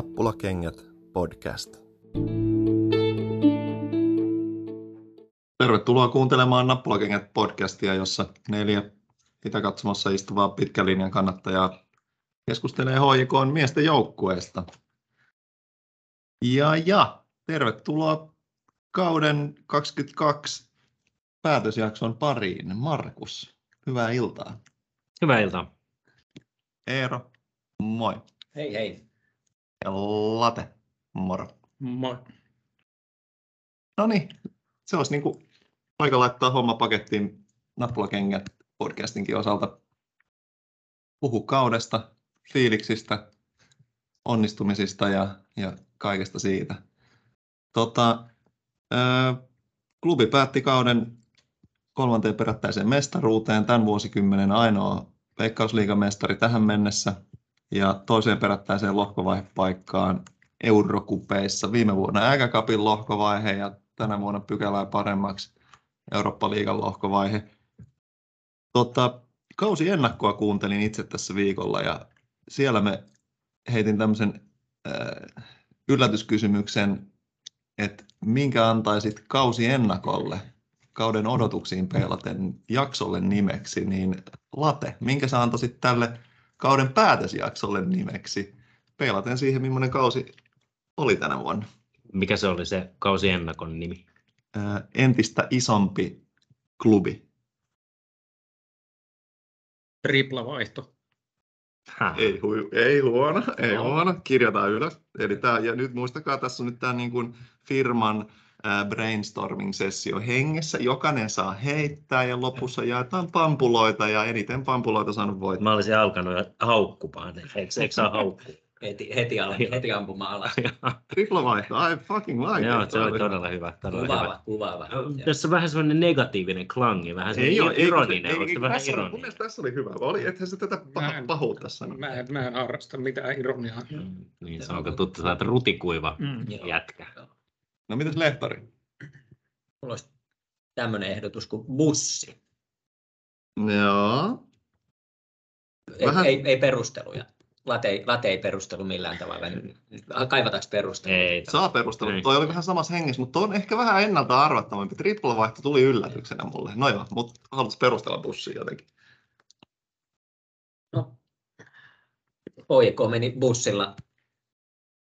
Nappulakengät podcast. Tervetuloa kuuntelemaan Nappulakengät podcastia, jossa neljä itäkatsomassa istuvaa pitkän linjan kannattajaa keskustelee HJK miesten joukkueesta. Ja, ja tervetuloa kauden 22 päätösjakson pariin. Markus, hyvää iltaa. Hyvää iltaa. Eero, moi. Hei hei. Ja Late, moro. Moi. No niin, se olisi niin kuin aika laittaa homma pakettiin Nappulakengät podcastinkin osalta. Puhu kaudesta, fiiliksistä, onnistumisista ja, ja kaikesta siitä. Tota, ää, klubi päätti kauden kolmanteen perättäiseen mestaruuteen, tämän vuosikymmenen ainoa veikkausliigamestari tähän mennessä ja toiseen perättäiseen lohkovaihepaikkaan Eurokupeissa. Viime vuonna Äkäkapin lohkovaihe ja tänä vuonna pykälää paremmaksi Eurooppa-liigan lohkovaihe. Tota, kausi ennakkoa kuuntelin itse tässä viikolla ja siellä me heitin tämmöisen äh, yllätyskysymyksen, että minkä antaisit kausi ennakolle, kauden odotuksiin peilaten jaksolle nimeksi, niin Late, minkä sä antaisit tälle kauden päätösjaksolle nimeksi, peilaten siihen, millainen kausi oli tänä vuonna. Mikä se oli se kausi ennakon nimi? Ää, entistä isompi klubi. Triplavaihto. Häh. Ei, hu, ei huono, ei No. huono. Kirjataan ylös. Eli tää, ja nyt muistakaa, tässä on nyt tämä niin kuin firman brainstorming-sessio hengessä. Jokainen saa heittää ja lopussa jaetaan pampuloita ja eniten pampuloita saanut voittaa. Mä olisin alkanut jo haukkumaan. Eikö, eikö saa haukkua? Heti, heti, al, heti ampumaan alas. Triplavaihto, I fucking like Joo, it. se oli todella hyvä. Todella Kuvaava, hyvä. kuvaava. Tässä on vähän semmoinen negatiivinen klangi, vähän Ei ole, ei, ironinen. ei, ei, se vähän tässä, oli- mun ironinen? mielestä tässä oli hyvä. Oli, ethän se tätä Mä paha, en- pahuutta sano. Mä en, mä en harrasta mitään ironiaa. Mm, Niin, se onko tuttu saada rutikuiva Mm. Jätkä. No mitäs Lehtori? Mulla olisi tämmöinen ehdotus kuin bussi. Joo. Ei, Vähän- ei, ei perusteluja. Late, ei- late ei perustelu millään tavalla. Kaivataanko perustelua? Ei, Saa perustella. Ei. Toi oli vähän samassa hengessä, mutta on ehkä vähän ennalta arvattavampi. Triplavaihto tuli yllätyksenä mulle. No joo, mutta haluatko perustella bussia jotenkin? No, HJK meni bussilla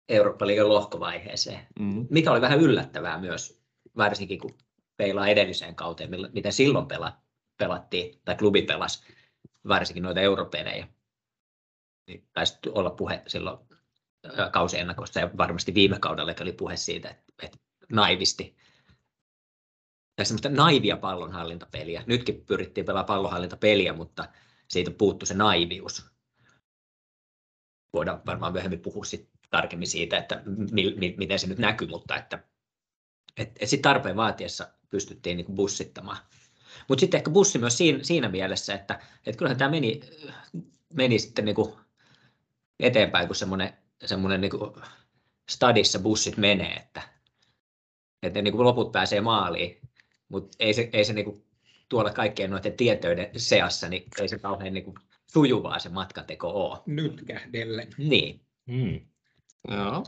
Eurooppa-liigan lohkovaiheeseen. Mm. Mikä oli vähän yllättävää myös, varsinkin kun peilaa edelliseen kauteen, miten silloin pela, pelattiin, tai klubi pelasi, varsinkin noita europelejä. Niin taisi olla puhe silloin kausiennakosta, ja varmasti viime kaudella oli puhe siitä, että, että naivisti, tai semmoista naivia pallonhallintapeliä. Nytkin pyrittiin pelaamaan pallonhallintapeliä, mutta siitä puuttu se naivius. Voidaan varmaan myöhemmin puhua sit tarkemmin siitä, että mi, mi, miten se nyt näkyy, mutta että et, et sit tarpeen vaatiessa pystyttiin niin bussittamaan. Mutta sitten ehkä bussi myös siinä, siinä mielessä, että et kyllähän tämä meni, meni sitten niin eteenpäin, kun semmoinen, semmoinen niin stadissa bussit menee, että, että ne niin loput pääsee maaliin, mutta ei se, ei se niin tuolla kaikkien noiden tietoiden seassa, niin ei se kauhean niin sujuvaa se matkateko ole. Nyt kähdellen. Niin, Mm. Joo.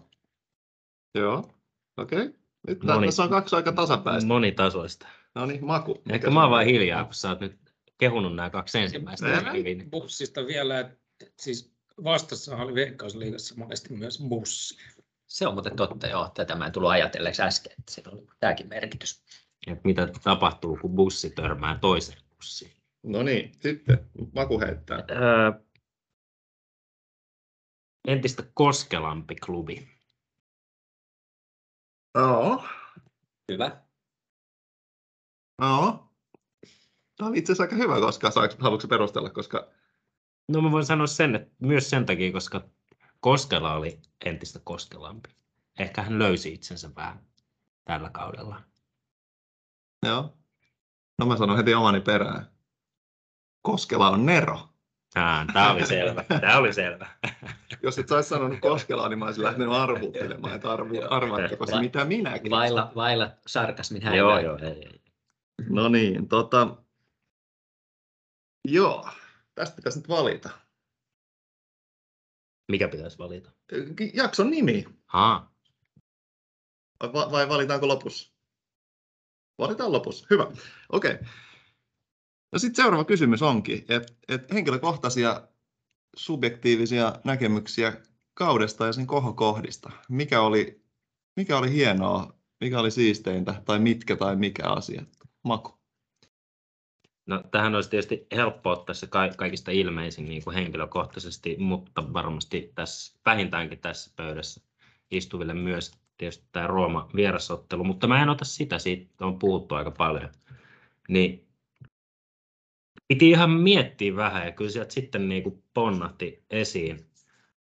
Joo. Okei. Okay. Nyt tässä on kaksi aika tasapäistä. Monitasoista. No niin, maku. Mikä Ehkä se mä oon on? vaan hiljaa, kun sä oot nyt kehunut nämä kaksi ensimmäistä. Hyvin. Bussista vielä, että siis vastassa oli Veikkausliigassa monesti myös bussi. se on muuten totta, joo. Tätä mä en tullut ajatelleeksi äsken, että sillä on tämäkin merkitys. Et mitä tapahtuu, kun bussi törmää toiseen bussiin. No niin, sitten maku heittää. Öö, entistä koskelampi klubi. Joo. Hyvä. Joo. Tämä oli itse asiassa aika hyvä, koska saanko, haluatko perustella, koska No mä voin sanoa sen, että myös sen takia, koska Koskela oli entistä koskelampi. Ehkä hän löysi itsensä vähän tällä kaudella. joo. No mä sanon heti omani perään. Koskela on Nero. Tämä oli selvä. Tämä oli selvä. Jos et saisi sanonut Koskelaa, niin mä olisin lähtenyt arvuuttelemaan, että arvu, arvaatteko se, mitä minäkin. Vailla, vailla sarkasmin häivää. joo, joo. Ei, ei. No niin, tota... Joo, tästä pitäisi nyt valita. Mikä pitäisi valita? Jakson nimi. Haa. Vai, vai valitaanko lopussa? Valitaan lopussa. Hyvä. Okei. Okay. No sitten seuraava kysymys onkin, että et henkilökohtaisia subjektiivisia näkemyksiä kaudesta ja sen kohokohdista. Mikä oli, mikä oli hienoa, mikä oli siisteintä, tai mitkä tai mikä asia? Maku. No, tähän olisi tietysti helppo ottaa se kaikista ilmeisin niin kuin henkilökohtaisesti, mutta varmasti tässä, vähintäänkin tässä pöydässä istuville myös tietysti tämä Rooma vierasottelu, mutta mä en ota sitä, siitä on puhuttu aika paljon. Niin piti ihan miettiä vähän ja kyllä sieltä sitten niin kuin ponnahti esiin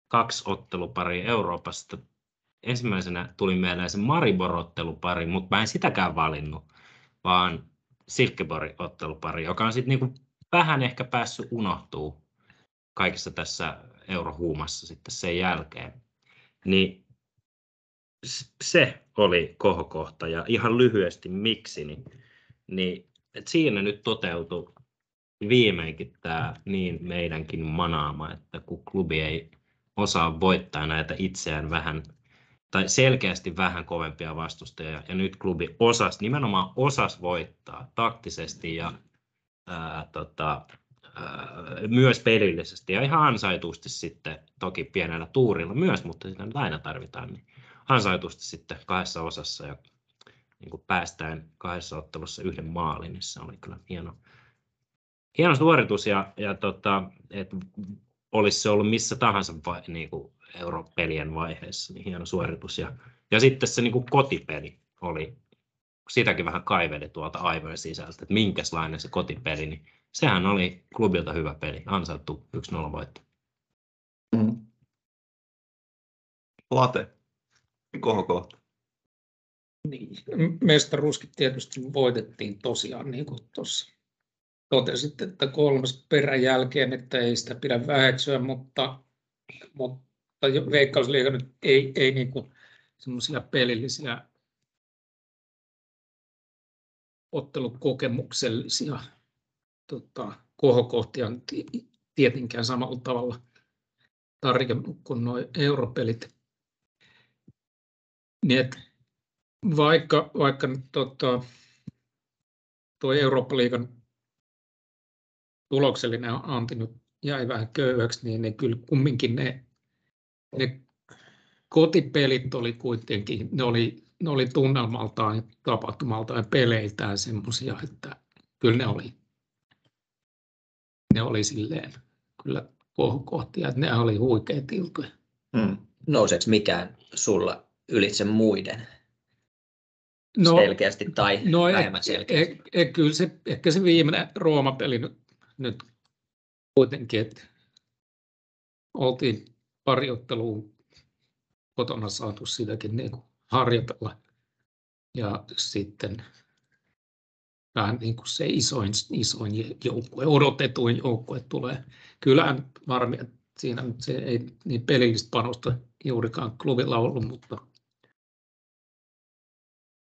kaksi otteluparia Euroopasta. Ensimmäisenä tuli mieleen se Maribor-ottelupari, mutta mä en sitäkään valinnut, vaan Silkeborg-ottelupari, joka on sitten niin vähän ehkä päässyt unohtuu kaikessa tässä eurohuumassa sitten sen jälkeen. Niin se oli kohokohta ja ihan lyhyesti miksi, niin, niin siinä nyt toteutui viimeinkin tämä niin meidänkin manaama, että kun klubi ei osaa voittaa näitä itseään vähän tai selkeästi vähän kovempia vastustajia, ja nyt klubi osas, nimenomaan osas voittaa taktisesti ja ää, tota, ää, myös pelillisesti ja ihan ansaitusti sitten, toki pienellä tuurilla myös, mutta sitä nyt aina tarvitaan, niin ansaitusti sitten kahdessa osassa ja niin kuin päästään kahdessa ottelussa yhden maalin, niin se oli kyllä hieno, hieno suoritus ja, ja tota, et olisi se ollut missä tahansa vai, niin kuin europelien vaiheessa, niin hieno suoritus. Ja, ja sitten se niin kuin kotipeli oli, sitäkin vähän kaiveli tuolta aivojen sisältä, että minkälainen se kotipeli, niin sehän oli klubilta hyvä peli, ansaittu 1-0 voitto. Mm. Late, kohokohta. Niin. Mestaruuskin tietysti voitettiin tosiaan, niin kuin tuossa totesit, että kolmas perän jälkeen, että ei sitä pidä väheksyä, mutta, mutta Veikkausliiga nyt ei, ei niin kuin semmoisia pelillisiä ottelukokemuksellisia tota, kohokohtia tietenkään samalla tavalla tarkemmin kuin nuo europelit. Niin et vaikka, vaikka tota, tuo Eurooppa-liigan tuloksellinen anti nyt jäi vähän köyhäksi, niin ne kyllä kumminkin ne ne kotipelit oli kuitenkin, ne oli, ne oli tunnelmaltaan, tapahtumaltaan ja peleiltään semmoisia, että kyllä ne oli, ne oli silleen kyllä kohokohtia, että ne oli huikeat iltoja. Hmm. Nouseeko mikään sulla ylitse muiden? No, selkeästi tai no, vähemmän selkeästi? E, e, kyllä se, ehkä se viimeinen Rooma-peli nyt, nyt kuitenkin, että oltiin pari kotona saatu sitäkin niin kuin harjoitella. Ja sitten vähän niin kuin se isoin, isoin joukkue, odotetuin joukkue tulee. Kyllähän varmi, että siinä se ei niin pelillistä panosta juurikaan klubilla ollut, mutta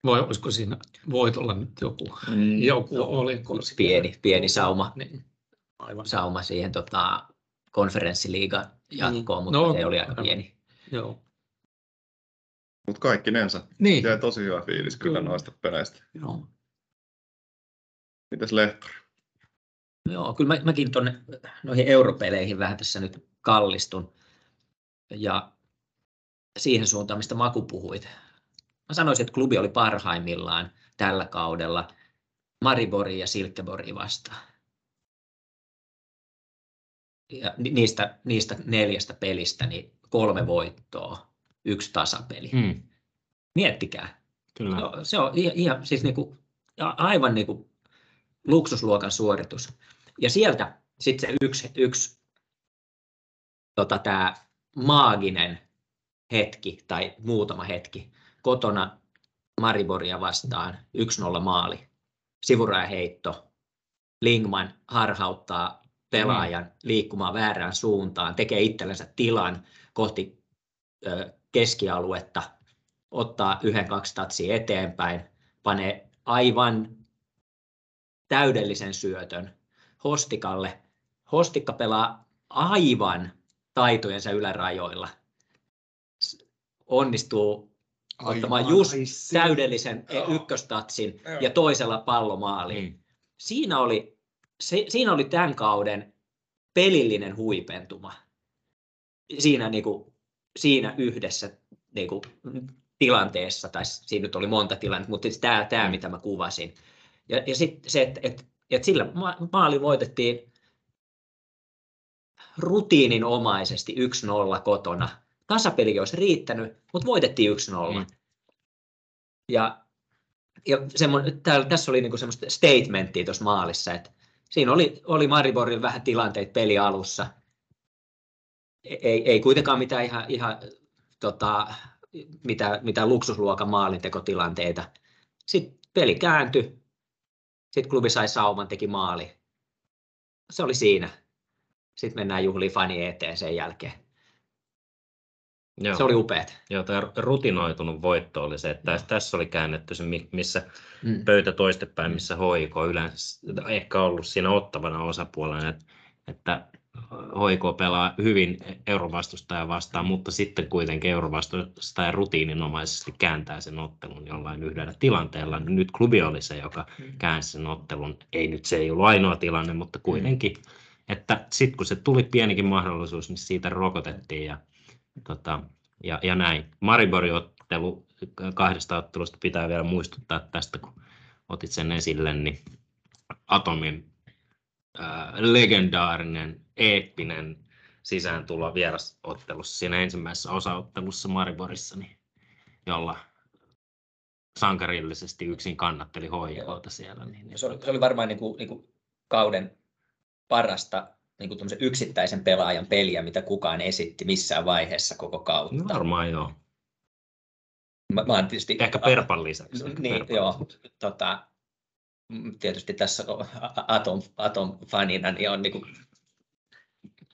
vai olisiko siinä voitolla nyt joku, mm, joku no, oli? Pieni, pieni sauma, niin. Aivan. sauma siihen tota, konferenssiliiga jatkoon, mm. mutta no, se oli aika pieni. Joo. Mutta kaikkinensa niin. jäi tosi hyvä fiilis kyllä, kyllä. noista peleistä. Joo. Mitäs Lehtori? Joo, kyllä mä, mäkin tuonne noihin europeleihin vähän tässä nyt kallistun. Ja siihen suuntaan, mistä Maku puhuit. Mä sanoisin, että klubi oli parhaimmillaan tällä kaudella Maribori ja Silkeborgi vastaan ja niistä, niistä neljästä pelistä niin kolme voittoa, yksi tasapeli. Mm. Miettikää. Kyllä. No, se on ihan, ihan siis niinku, aivan niinku luksusluokan suoritus. Ja sieltä sitten se yksi, yksi tota, tämä maaginen hetki tai muutama hetki kotona Mariboria vastaan 1-0 maali, sivurajaheitto, Lingman harhauttaa pelaajan mm. liikkumaan väärään suuntaan, tekee itsellensä tilan kohti ö, keskialuetta, ottaa yhden, kaksi tatsia eteenpäin, panee aivan täydellisen syötön Hostikalle. Hostikka pelaa aivan taitojensa ylärajoilla. Onnistuu ottamaan Aivan, just ai se- täydellisen Joo. ykköstatsin ja toisella pallomaaliin. Mm. Siinä, oli, se, siinä oli tämän kauden pelillinen huipentuma. Siinä, niin kuin, siinä yhdessä niin kuin, tilanteessa, tai siinä nyt oli monta tilannetta, mutta siis tämä, tämä Mm. mitä mä kuvasin. Ja, ja sitten se, että et, et sillä ma- maali voitettiin rutiininomaisesti 1-0 kotona. Tasapeli olisi riittänyt, mutta voitettiin 1-0. Mm. Ja, ja semmo- täällä, tässä oli niinku semmoista statementtia tuossa maalissa, että siinä oli, oli Mariborilla vähän tilanteita peli alussa. Ei, ei kuitenkaan mitään ihan, ihan tota, mitä, mitä luksusluokan maalintekotilanteita. Sitten peli kääntyi. Sitten klubi sai sauman, teki maali. Se oli siinä. Sitten mennään juhliin fani eteen sen jälkeen. Joo. Se oli upeat. Joo, tämä rutinoitunut voitto oli se, että tässä, tässä oli käännetty se, mi- missä Mm. pöytä toistepäin, missä HIK yleensä ehkä ollut siinä ottavana osapuolena, että, että HIK pelaa hyvin eurovastustajaa vastaan, mutta sitten kuitenkin eurovastustaja rutiininomaisesti kääntää sen ottelun jollain yhdellä tilanteella. Nyt klubi oli se, joka käänsi sen ottelun. Ei nyt se ei ollut ainoa tilanne, mutta kuitenkin. Että sitten kun se tuli pienikin mahdollisuus, niin siitä rokotettiin ja, tota, ja, ja näin. Mariborin ottelu kahdesta ottelusta pitää vielä muistuttaa tästä, kun otit sen esille, niin Atomin ää, legendaarinen, eeppinen sisääntulo vierasottelussa siinä ensimmäisessä osaottelussa Mariborissa, niin, jolla sankarillisesti yksin kannatteli HIKta siellä. Niin, niin, Se oli, se oli varmaan niin kuin, niin kuin kauden parasta niin kuin yksittäisen pelaajan peliä, mitä kukaan esitti missään vaiheessa koko kautta. no varmaan joo. Mä, mä tietysti, Ehkä Perpan lisäksi. ehkä Niin, Perpan joo. lisäksi. tota, mm, tietysti tässä Atom, Atom fanina niin on niin kuin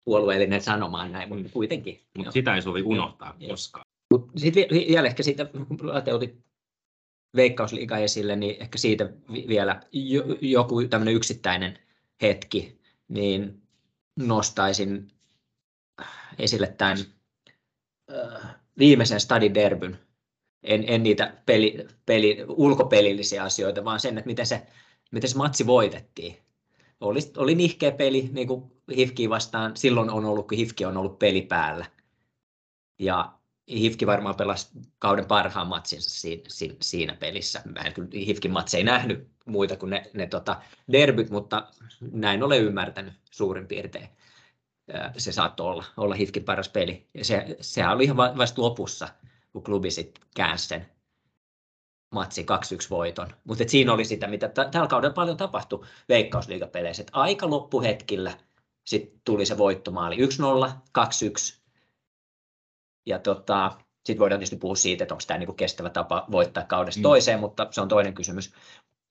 puolueellinen sanomaan näin, mutta kuitenkin. Mutta sitä ei sovi unohtaa Joo. koskaan. Sitten vielä ehkä siitä, kun Late otit veikkausliiga esille, niin ehkä siitä vi- vielä jo, joku tämmöinen yksittäinen hetki, niin nostaisin esille tämän äh, viimeisen Stadi Derbyn. En, en niitä peli, peli, ulkopelillisiä asioita, vaan sen, että miten se, miten se matsi voitettiin. Oli, oli nihkeä peli niin kuin Hifkiä vastaan. Silloin on ollut, kun Hifki on ollut peli päällä. Ja Hifki varmaan pelasi kauden parhaan matsinsa siinä, pelissä. Mä en kyllä Hifkin matseja nähnyt muita kuin ne, ne tota derbyt, mutta näin olen ymmärtänyt suurin piirtein. Se saattoi olla, olla Hifkin paras peli. Ja se, sehän oli ihan va- vasta lopussa, kun klubi sitten käänsi sen matsi 2-1 voiton. Mutta siinä oli sitä, mitä tällä kaudella paljon tapahtui veikkausliigapeleissä. Et aika loppuhetkillä sitten tuli se voittomaali 1-0, 2-1. Ja tota, sitten voidaan tietysti puhua siitä, että onko tämä niinku kestävä tapa voittaa kaudesta Mm. toiseen, mutta se on toinen kysymys.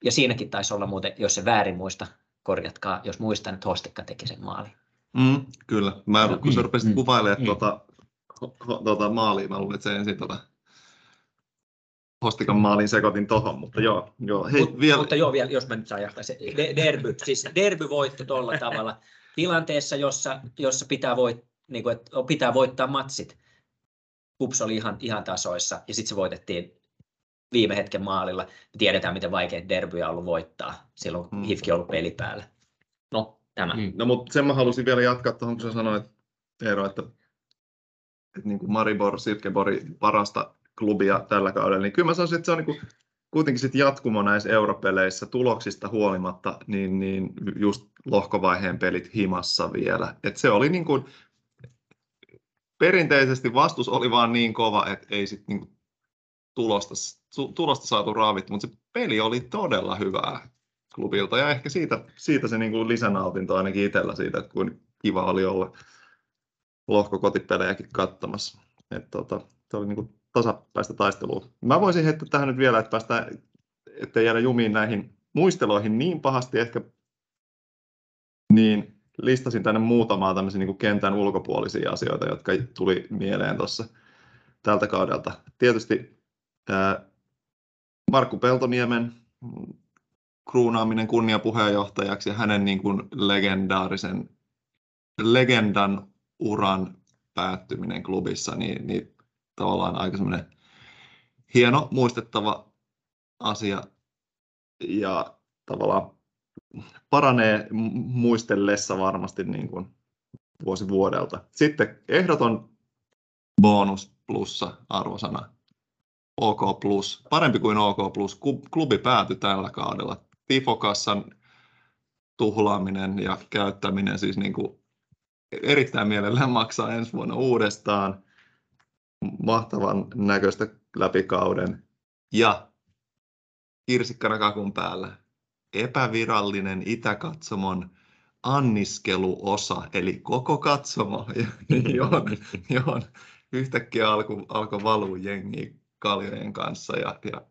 Ja siinäkin taisi olla muuten, jos se väärin muista, korjatkaa, jos muistan, että Hostikka teki sen maalin. Mm, kyllä. Mä, kun sä Mm, rupesit mm, kuvailemaan mm. tuota, tuota maalia, mä luulin, että se ensin tuota, Hostikan maalin sekoitin tohon, mutta joo, joo. Hei, Mut, vielä, Mutta joo, vielä, jos mä nyt saan jatkaa. Se de- derby, siis derby voitto tuolla tavalla tilanteessa, jossa, jossa pitää, voit, niin kuin, että pitää voittaa matsit. Kups oli ihan, ihan tasoissa ja sitten se voitettiin viime hetken maalilla. Me tiedetään, miten vaikea derbyjä on ollut voittaa silloin, kun Mm. Hifki on ollut peli päällä. No, tämä. Mm. No mutta sen mä halusin vielä jatkaa tuohon, kun sä sanoit, Eero, että, että niin kuin Maribor, Silkeborg parasta klubia tällä kaudella, niin kyllä mä sanoisin, että se on niin kuin, kuitenkin sit jatkumo näissä europeleissä tuloksista huolimatta, niin, niin just lohkovaiheen pelit himassa vielä. Et se oli niin kuin, perinteisesti vastus oli vaan niin kova, että ei sit niin kuin tulosta, tulosta saatu raavittu, mutta se peli oli todella hyvää klubilta ja ehkä siitä, siitä se niin kuin lisänautinto ainakin itsellä siitä, että kuin kiva oli olla lohkokotipelejäkin katsomassa. Että tota, se oli niin kuin tasapäistä taistelua. Mä voisin heittää tähän nyt vielä, että päästään, ettei jäädä jumiin näihin muisteloihin niin pahasti ehkä, niin listasin tänne muutamaa tämmöisiä niin kentän ulkopuolisia asioita, jotka tuli mieleen tuossa tältä kaudelta. Tietysti ää, Markku Peltoniemen kruunaaminen kunniapuheenjohtajaksi ja hänen niin kuin legendaarisen legendan uran päättyminen klubissa, niin, niin tavallaan aika semmoinen hieno muistettava asia ja tavallaan paranee muistellessa varmasti niin kuin vuosi vuodelta. Sitten ehdoton bonus plussa arvosana OK+, parempi kuin OK+. Klubi päätyi tällä kaudella. Tifokassan tuhlaaminen ja käyttäminen siis niin kuin erittäin mielellään maksaa ensi vuonna uudestaan. Mahtavan näköistä läpikauden. Ja kirsikkana kakun päällä epävirallinen Itäkatsomon anniskeluosa, eli koko katsomo, johon, johon yhtäkkiä alkoi alko valuu jengi kaljojen kanssa ja, ja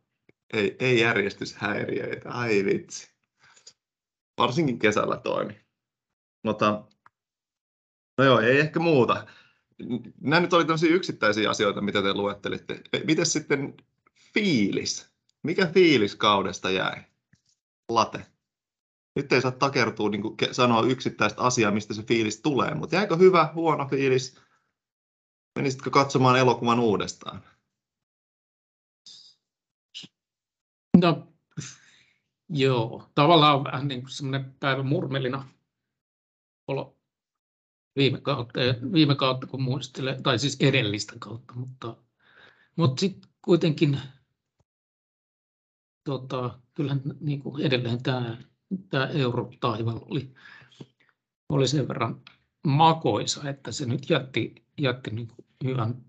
ei, ei järjestyshäiriöitä, ai vitsi. Varsinkin kesällä toimi. Mutta no joo, ei ehkä muuta. Nämä nyt oli tämmöisiä yksittäisiä asioita, mitä te luettelitte. Miten sitten fiilis? Mikä fiilis kaudesta jäi? Late. Nyt ei saa takertua niin sanoa yksittäistä asiaa, mistä se fiilis tulee, mutta jäikö hyvä, huono fiilis? Menisitkö katsomaan elokuvan uudestaan? No, joo, tavallaan vähän niin kuin semmoinen päivä murmelina olo viime kautta, viime kautta kun muistelee, tai siis edellistä kautta, mutta, mutta sitten kuitenkin tota, kyllähän niin kuin edelleen tämä, tämä eurotaival oli, oli sen verran makoisa, että se nyt jätti, jätti niin kuin hyvän,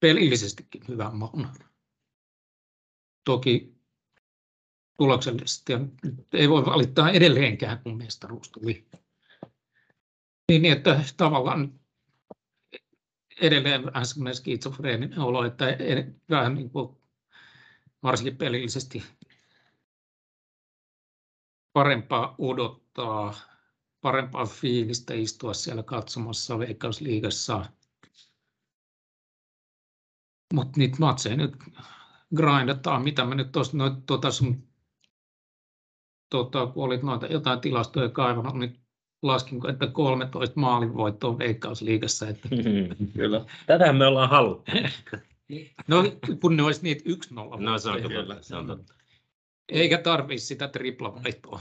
pelillisestikin hyvän maun. Toki tuloksellisesti ja nyt ei voi valittaa edelleenkään, kun mestaruus tuli. Niin, että tavallaan edelleen vähän semmoinen skitsofreeninen olo, että vähän niin kuin varsinkin pelillisesti parempaa odottaa, parempaa fiilistä istua siellä katsomassa Veikkausliigassa. Mutta niitä matseja nyt grindataan, mitä mä nyt tuossa, no, tuota sun, tuota, kun olit noita jotain tilastoja kaivannut, niin laskin, että 13 maalinvoittoa Veikkausliigassa. Että... Kyllä. Tätä me ollaan haluttu. No, kun ne olisi niitä 1-0. No se on kyllä, se on totta. Eikä tarvitse sitä triplavaihtoa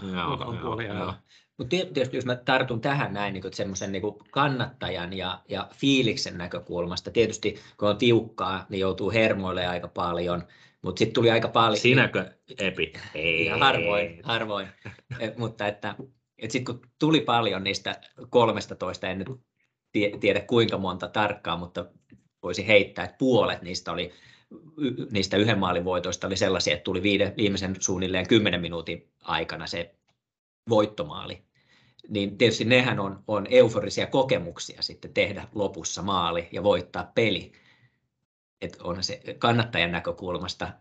puolella. Mutta tietysti jos mä tartun tähän näin niin semmoisen niin kannattajan ja, ja fiiliksen näkökulmasta, tietysti kun on tiukkaa, niin joutuu hermoille aika paljon, mutta sitten tuli aika paljon... Sinäkö, Epi? Ei. Harvoin, harvoin. mutta että, että sitten kun tuli paljon niistä 13, en nyt tiedä kuinka monta tarkkaa, mutta voisi heittää, että puolet niistä oli niistä yhden maalin voitoista oli sellaisia, että tuli viide, viimeisen suunnilleen 10 minuutin aikana se voittomaali. Niin tietysti nehän on, on euforisia kokemuksia sitten tehdä lopussa maali ja voittaa peli. Että on se kannattajan näkökulmasta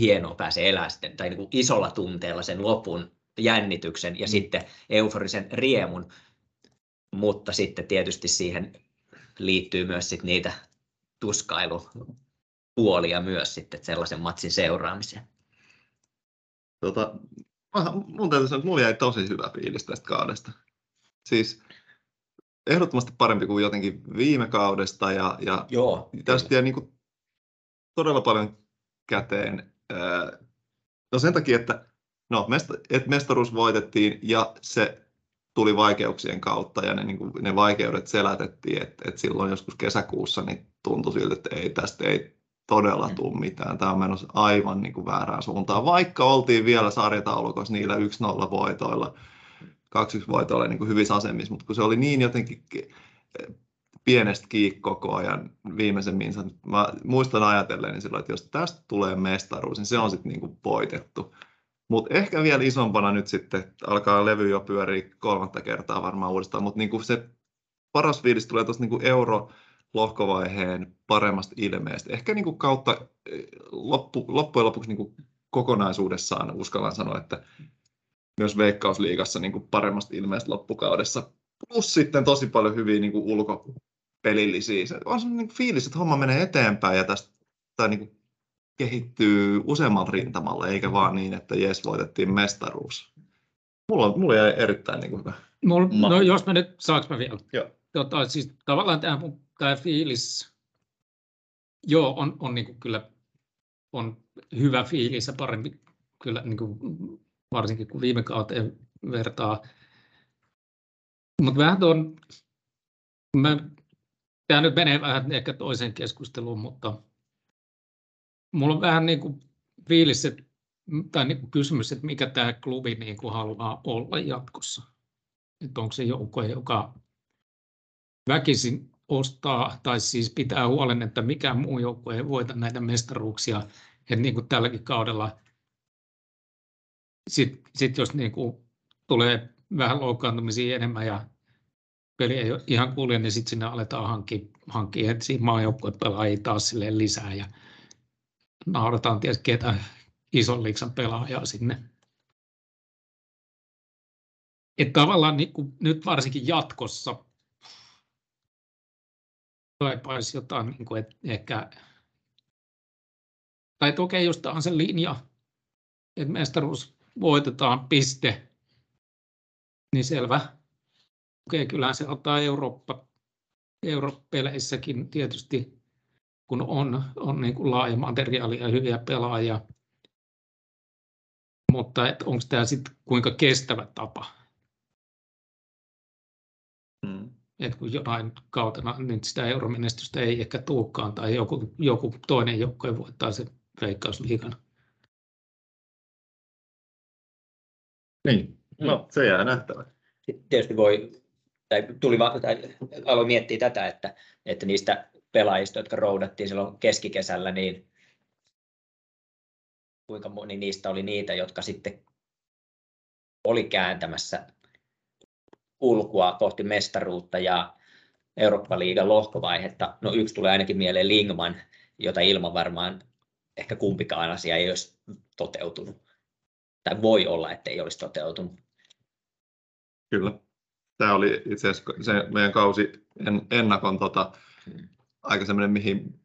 hienoa pääse elää sitten, tai niin kuin isolla tunteella sen lopun jännityksen ja mm. sitten euforisen riemun, mutta sitten tietysti siihen liittyy myös sit niitä tuskailupuolia myös sitten sellaisen matsin seuraamiseen. Tota, mun täytyy sanoa, että mulla jäi tosi hyvä fiilis tästä kaudesta. Siis ehdottomasti parempi kuin jotenkin viime kaudesta ja, ja Joo, tästä jäi niin kuin todella paljon käteen. No sen takia, että no, mesta, että mestaruus voitettiin ja se tuli vaikeuksien kautta ja ne, niin kuin, ne vaikeudet selätettiin, että, että silloin joskus kesäkuussa niin tuntui siltä, että ei, tästä ei todella mm. tule mitään. Tämä on menossa aivan niin kuin väärään suuntaan, vaikka oltiin vielä sarjataulukossa niillä 1-0 voitoilla, 2-1 voitoilla niin kuin hyvissä asemissa, mutta kun se oli niin jotenkin pienestä kiinni koko ajan viimeisen minsa. Mä muistan ajatellen niin silloin, että jos tästä tulee mestaruus, niin se on sitten niin voitettu. Mutta ehkä vielä isompana nyt sitten alkaa levy jo pyöriä kolmatta kertaa varmaan uudestaan, mutta niinku se paras fiilis tulee tuosta niinku euro lohkovaiheen paremmasta ilmeestä. Ehkä niinku kautta loppu, loppujen lopuksi niinku kokonaisuudessaan uskallan sanoa, että myös Veikkausliigassa niinku paremmasta ilmeestä loppukaudessa. Plus sitten tosi paljon hyviä niinku ulkopelillisiä. Se on sellainen niinku fiilis, että homma menee eteenpäin ja tästä tai niinku kehittyy useammalla rintamalla, eikä vaan niin, että jes, voitettiin mestaruus. Mulla, mulla jäi erittäin niin kuin hyvä. Mulla, no jos mä nyt, saanko mä vielä? Joo. Tota, siis tavallaan tämä mun tämä fiilis, joo, on, on niin kuin kyllä on hyvä fiilis ja parempi kyllä niin kuin, varsinkin kun viime kauteen vertaa. Mutta vähän tuon, mä, tämä nyt menee vähän ehkä toiseen keskusteluun, mutta mulla on vähän niin kuin fiilis, että, tai niin kuin kysymys, että mikä tämä klubi niin kuin haluaa olla jatkossa. Että onko se joukko, joka väkisin ostaa, tai siis pitää huolen, että mikään muu joukko ei voita näitä mestaruuksia. Että niin kuin tälläkin kaudella, sitten sit jos niin kuin tulee vähän loukkaantumisia enemmän ja peli ei ihan kulje, niin sitten sinne aletaan hankkia, hankkia etsiä maajoukkuepelaajia taas lisää ja naudataan ties ketä ison liiksan pelaajaa sinne. Että tavallaan niin kuin nyt varsinkin jatkossa kaipaisi jotain, niin kuin, että ehkä, tai että okei, jos tämä on se linja, että mestaruus voitetaan piste, niin selvä. Okei, kyllähän se ottaa Eurooppa, Eurooppa-peleissäkin tietysti, kun on, on niin kuin laaja materiaali ja hyviä pelaajia. Mutta onko tämä sitten kuinka kestävä tapa? Mm. Et kun jonain kautena niin sitä euromenestystä ei ehkä tulekaan tai joku, joku toinen joukkue voittaa sen veikkausliigan. Niin, no se jää nähtäväksi. Tietysti voi, tai tuli va- tai aloin miettiä tätä, että, että niistä pelaajista, jotka roudattiin silloin keskikesällä, niin kuinka moni niistä oli niitä, jotka sitten oli kääntämässä ulkoa kohti mestaruutta ja Eurooppa-liigan lohkovaihetta. No yksi tulee ainakin mieleen Lingman, jota ilman varmaan ehkä kumpikaan asia ei olisi toteutunut. Tai voi olla, että ei olisi toteutunut. Kyllä. Tämä oli itse asiassa se meidän kausi en, ennakon tota, Hmm. aika semmoinen, mihin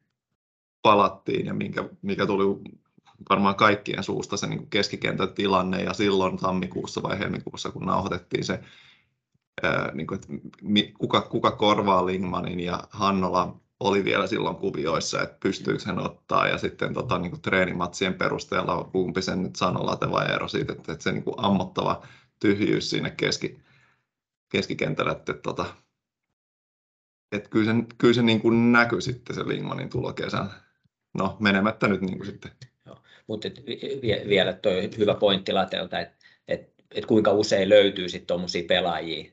palattiin ja minkä, mikä tuli varmaan kaikkien suusta se niin keskikentän tilanne ja silloin tammikuussa vai helmikuussa, kun nauhoitettiin se, niin kuin, että kuka, kuka korvaa Lingmanin ja Hannola oli vielä silloin kuvioissa, että pystyykö hän ottaa ja sitten tota, niin kuin treenimatsien perusteella kumpi sen nyt sanoi Late vai Eero siitä, että, että se niin kuin ammottava tyhjyys siinä keski, keskikentällä, että tota, että kyllä se, kyllä se niin kuin näkyi sitten se Lingmanin tulo kesällä. No menemättä nyt niin kuin sitten. Mutta vielä tuo hyvä pointti Latelta, että et, et kuinka usein löytyy sitten tuommoisia pelaajia,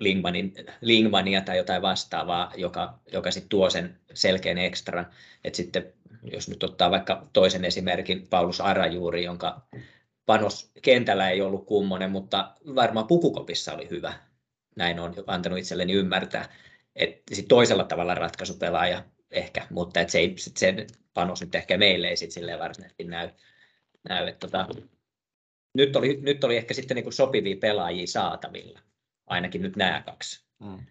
Lingmanin, Lingmania tai jotain vastaavaa, joka, joka sitten tuo sen selkeän ekstran. Et sitten jos nyt ottaa vaikka toisen esimerkin, Paulus Arajuuri, jonka panos kentällä ei ollut kummonen, mutta varmaan pukukopissa oli hyvä. Näin on antanut itselleni ymmärtää. että sit toisella tavalla ratkaisupelaaja ehkä, mutta et se ei, sit sen panos nyt ehkä meille ei sit silleen varsinaisesti näy. näy että tota, nyt, oli, nyt oli ehkä sitten niinku sopivia pelaajia saatavilla, ainakin nyt nämä kaksi. Mm.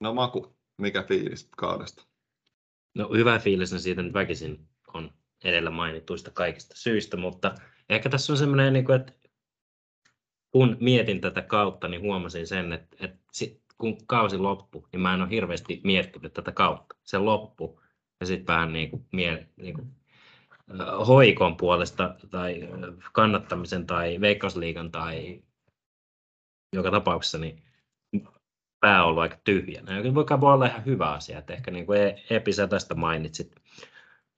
No Maku, mikä fiilis kaudesta? No hyvä fiilis siitä nyt väkisin on edellä mainituista kaikista syistä, mutta ehkä tässä on semmoinen, niin että kun mietin tätä kautta, niin huomasin sen, että, kun kausi loppui, niin mä en ole hirveästi miettinyt tätä kautta. Se loppu ja sitten vähän niin kuin, mie, niin kuin, hoikon puolesta tai kannattamisen tai veikkausliigan tai joka tapauksessa niin pää on ollut aika tyhjänä. Ja voi olla ihan hyvä asia, että ehkä niin kuin Epi sä tästä mainitsit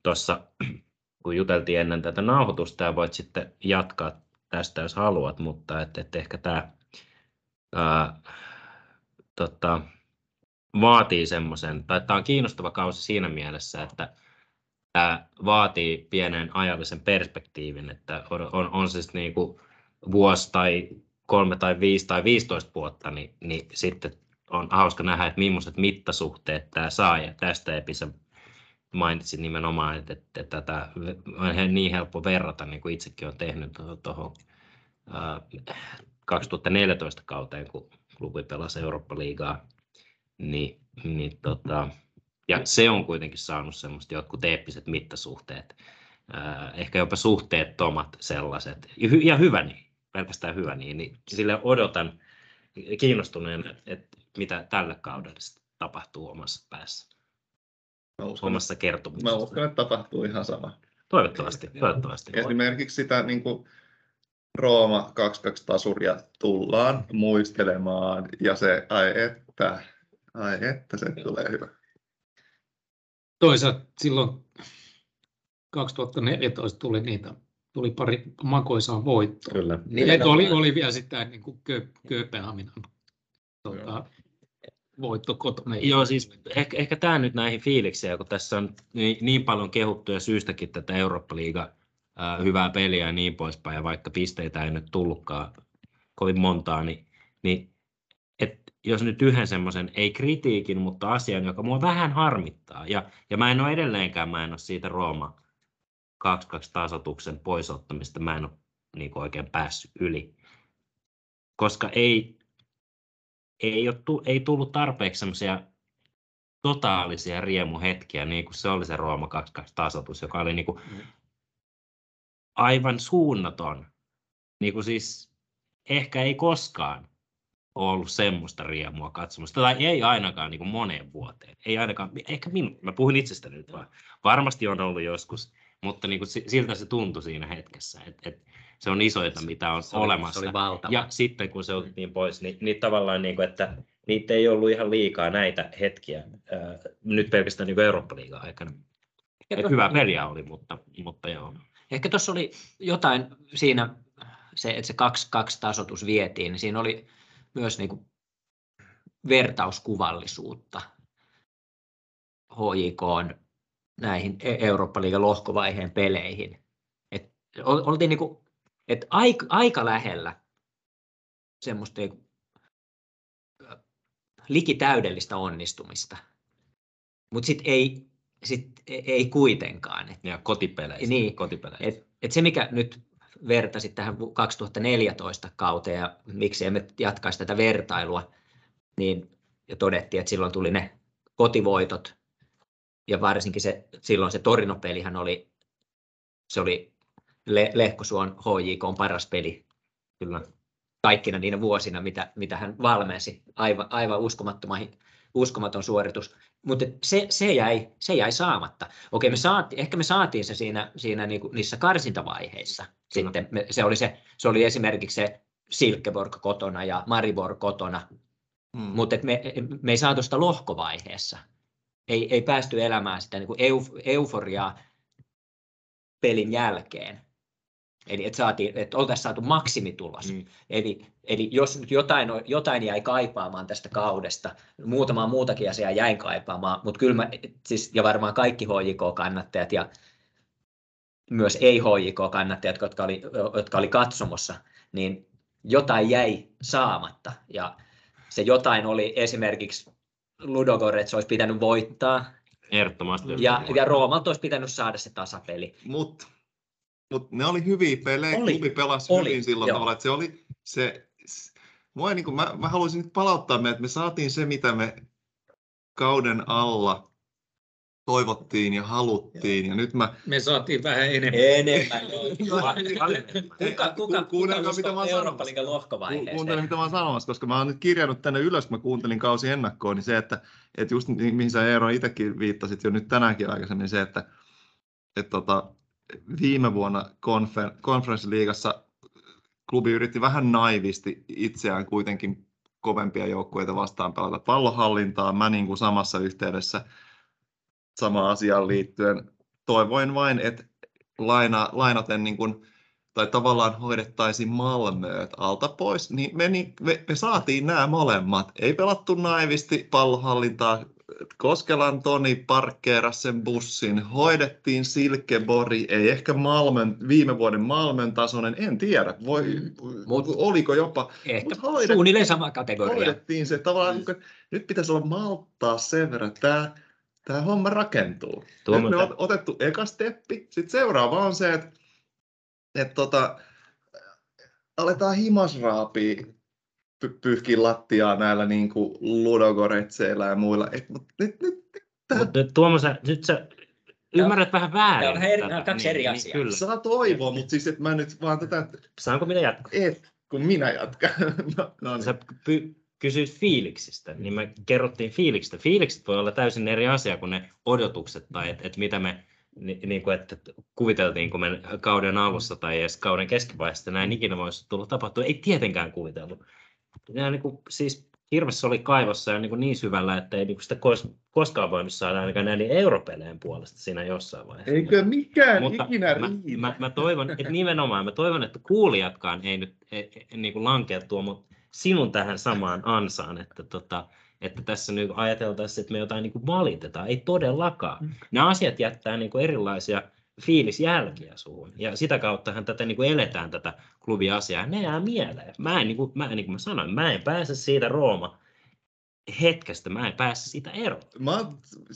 tuossa, kun juteltiin ennen tätä nauhoitusta ja voit sitten jatkaa tästä, jos haluat, mutta että, että ehkä tämä ää, tota, vaatii semmoisen, tai tämä on kiinnostava kausi siinä mielessä, että tämä vaatii pienen ajallisen perspektiivin, että on, on, on siis niin kuin vuosi tai kolme tai viisi tai 15 vuotta, niin, niin sitten on hauska nähdä, että millaiset mittasuhteet tämä saa, ja tästä Episa mainitsin nimenomaan, että, että, tätä on niin helppo verrata, niin kuin itsekin olen tehnyt tuohon 2014 kauteen, kun klubi pelasi Eurooppa-liigaa, niin, niin tota, ja se on kuitenkin saanut semmoista jotkut eeppiset mittasuhteet, ehkä jopa suhteettomat sellaiset, ja hyvä niin, pelkästään hyvä niin, niin sille odotan kiinnostuneen, että mitä tällä kaudella tapahtuu omassa päässä, Mä uskon, omassa kertomuksessa. mä uskon, että tapahtuu ihan sama. Toivottavasti, toivottavasti. Esimerkiksi sitä niin kuin Rooma 2-2 tasuria tullaan muistelemaan ja se, ai että, ai että se tulee hyvä. Toisaalta silloin 2014 tuli niitä, tuli pari makoisaa voittoa. Kyllä. Ja oli, oli vielä sitä niin kuin Kö, Kööpenhaminan tuota, voitto kotona. Joo, siis ehkä, ehkä tämä nyt näihin fiiliksiin, kun tässä on niin, niin paljon kehuttu ja syystäkin tätä Eurooppa-liiga ää, hyvää peliä ja niin poispäin, ja vaikka pisteitä ei nyt tullutkaan kovin montaa, niin, niin et jos nyt yhden semmoisen, ei kritiikin, mutta asian, joka mua vähän harmittaa, ja, ja mä en ole edelleenkään, mä en ole siitä Rooma 2-2 tasotuksen poisottamista, mä en ole niin oikein päässyt yli, koska ei, ei, ole, ei tullut tarpeeksi semmoisia totaalisia riemuhetkiä, niin kuin se oli se Rooma 2-2 tasoitus, joka oli niin kuin aivan suunnaton. Niin kuin siis ehkä ei koskaan ole ollut semmoista riemua katsomasta, tai ei ainakaan niin kuin moneen vuoteen. Ei ainakaan, ehkä minun, mä puhun itsestäni nyt vaan. Varmasti on ollut joskus, mutta niin kuin siltä se tuntui siinä hetkessä, että, että se on isoita, mitä on se oli, olemassa. Se oli valtava. Ja sitten kun se otettiin pois, niin, niin tavallaan, niin kuin, että niitä ei ollut ihan liikaa näitä hetkiä ää, nyt pelkästään niin Eurooppa-liigan aikana. Et hyvää peliä oli, mutta, mutta joo. Ehkä tuossa oli jotain siinä, se, että se 2-2 tasoitus vietiin, niin siinä oli myös niin kuin vertauskuvallisuutta HJK näihin E- Eurooppa-liigan lohkovaiheen peleihin. Et ol- oltiin niin kuin, et aika, aika lähellä semmoista niin kuin, likitäydellistä onnistumista, mutta sitten ei, sit ei kuitenkaan. Et Ja kotipeleissä. Niin. kotipeleissä. et, et se, mikä nyt vertasit tähän vu- 2014 kauteen ja miksi emme jatkaisi tätä vertailua, niin ja todettiin, että silloin tuli ne kotivoitot ja varsinkin se, silloin se Torino-pelihän oli, se oli Le- Lehkosuon HJK on paras peli Kyllä. kaikkina niinä vuosina, mitä, mitä hän valmensi. Aivan, aivan uskomattoman, uskomaton suoritus. Mutta se, se, jäi, se jäi saamatta. Okei, me saati, ehkä me saatiin se siinä, siinä niinku, niissä karsintavaiheissa. Sitten me, se, oli se, se oli esimerkiksi se Silkeborg kotona ja Maribor kotona, Mm. mutta me, me ei saatu sitä lohkovaiheessa. Ei, ei päästy elämään sitä niin euf, euforiaa pelin jälkeen. Eli että saatiin, että oltaisiin saatu maksimitulos. Mm. Eli, eli jos nyt jotain, jotain jäi kaipaamaan tästä kaudesta, muutamaa muutakin asiaa jäin kaipaamaan, mutta kyllä mä, siis, ja varmaan kaikki HJK-kannattajat ja myös ei-HJK-kannattajat, jotka oli, jotka oli katsomossa, niin jotain jäi saamatta. Ja se jotain oli esimerkiksi Ludogorets olisi pitänyt voittaa, Ehdottomasti. ja, ja Roomalta olisi pitänyt saada se tasapeli. Mutta mut ne oli hyviä pelejä, Oli. klubi pelasi Oli, hyvin silloin joo. tavalla, että se oli se, mua niin kuin, mä, mä haluaisin nyt palauttaa me, että me saatiin se, mitä me kauden alla toivottiin ja haluttiin, ja nyt mä, Me saatiin vähän enemmän. Enemmän. Ei, Kuka, ku- kuka, kuunnelkaa, kuka mitä mä oon Eurooppa-liigan Ku- lohkovaiheeseen? Kuuntele, mitä mä oon sanomassa, koska mä oon nyt kirjannut tänne ylös, kun mä kuuntelin kausi ennakkoon, niin se, että, että just niin, mihin sä Eero itsekin viittasit jo nyt tänäänkin aikaisemmin, se, että, että tota, viime vuonna konfer, konferenssiliigassa klubi yritti vähän naivisti itseään kuitenkin kovempia joukkueita vastaan pelata pallohallintaa. Mä niin kuin samassa yhteydessä samaan asiaan liittyen toivoin vain, että laina, lainaten niin kuin, tai tavallaan hoidettaisiin Malmööt alta pois, niin me, niin me, me saatiin nämä molemmat. Ei pelattu naivisti pallohallintaa. Koskelan Toni parkkeerasi sen bussin, hoidettiin Silkebori, ei ehkä Malmön, viime vuoden Malmön tasoinen, en tiedä, voi, Mut- oliko jopa, Ehkä Mut hoidettiin- suunnilleen sama kategoria. hoidettiin se tavallaan, niin nyt pitäisi olla malttaa sen verran, että tämä, tämä homma rakentuu. Tuo Nyt me on otettu eka steppi, sitten seuraava on se, että, että tota, aletaan himasraapia py- pyyhkiä lattiaa näillä niin kuin ludogoretseillä ja muilla. Et, mut nyt, nyt, tää Mutta Tuomo, sä, nyt sä ymmärrät vähän väärin. Tää on eri- tätä. on kaksi eri asiaa. Kyllä. saa toivoa, mutta siis että mä nyt vaan tätä, Saanko minä jatkaa? et, kun minä jatkan. No, no niin. Sä py, kysyit fiiliksistä, niin me kerrottiin fiiliksistä. Fiilikset voi olla täysin eri asia kuin ne odotukset tai että et mitä me ni, niin kuin, että kuviteltiin, kun me kauden alussa tai edes kauden keskivaiheessa näin ikinä voisi tulla tapahtua. Ei tietenkään kuvitellut. Ja niin kuin, siis Hirves oli kaivossa ja niin, kuin niin syvällä, että ei niin kuin sitä kos, koskaan voinut saada ainakaan näiden europeleen puolesta siinä jossain vaiheessa. Eikö mikään Mutta ikinä mä, riitä? mä, mä, toivon, että nimenomaan, mä toivon, että kuulijatkaan ei nyt e, e, niin kuin lankea tuo mut sinun tähän samaan ansaan, että, tota, että tässä nyt ajateltaisiin, että me jotain niin kuin valitetaan. Ei todellakaan. Mm. Nämä asiat jättää niin kuin erilaisia fiilisjälkiä suun. Ja sitä kauttahan tätä niin kuin eletään tätä klubiasiaa. Ne jää mieleen. Mä en, niin kuin, mä, niin kuin mä sanoin, mä en pääse siitä Rooma hetkestä, mä en pääse siitä eroon. Mä,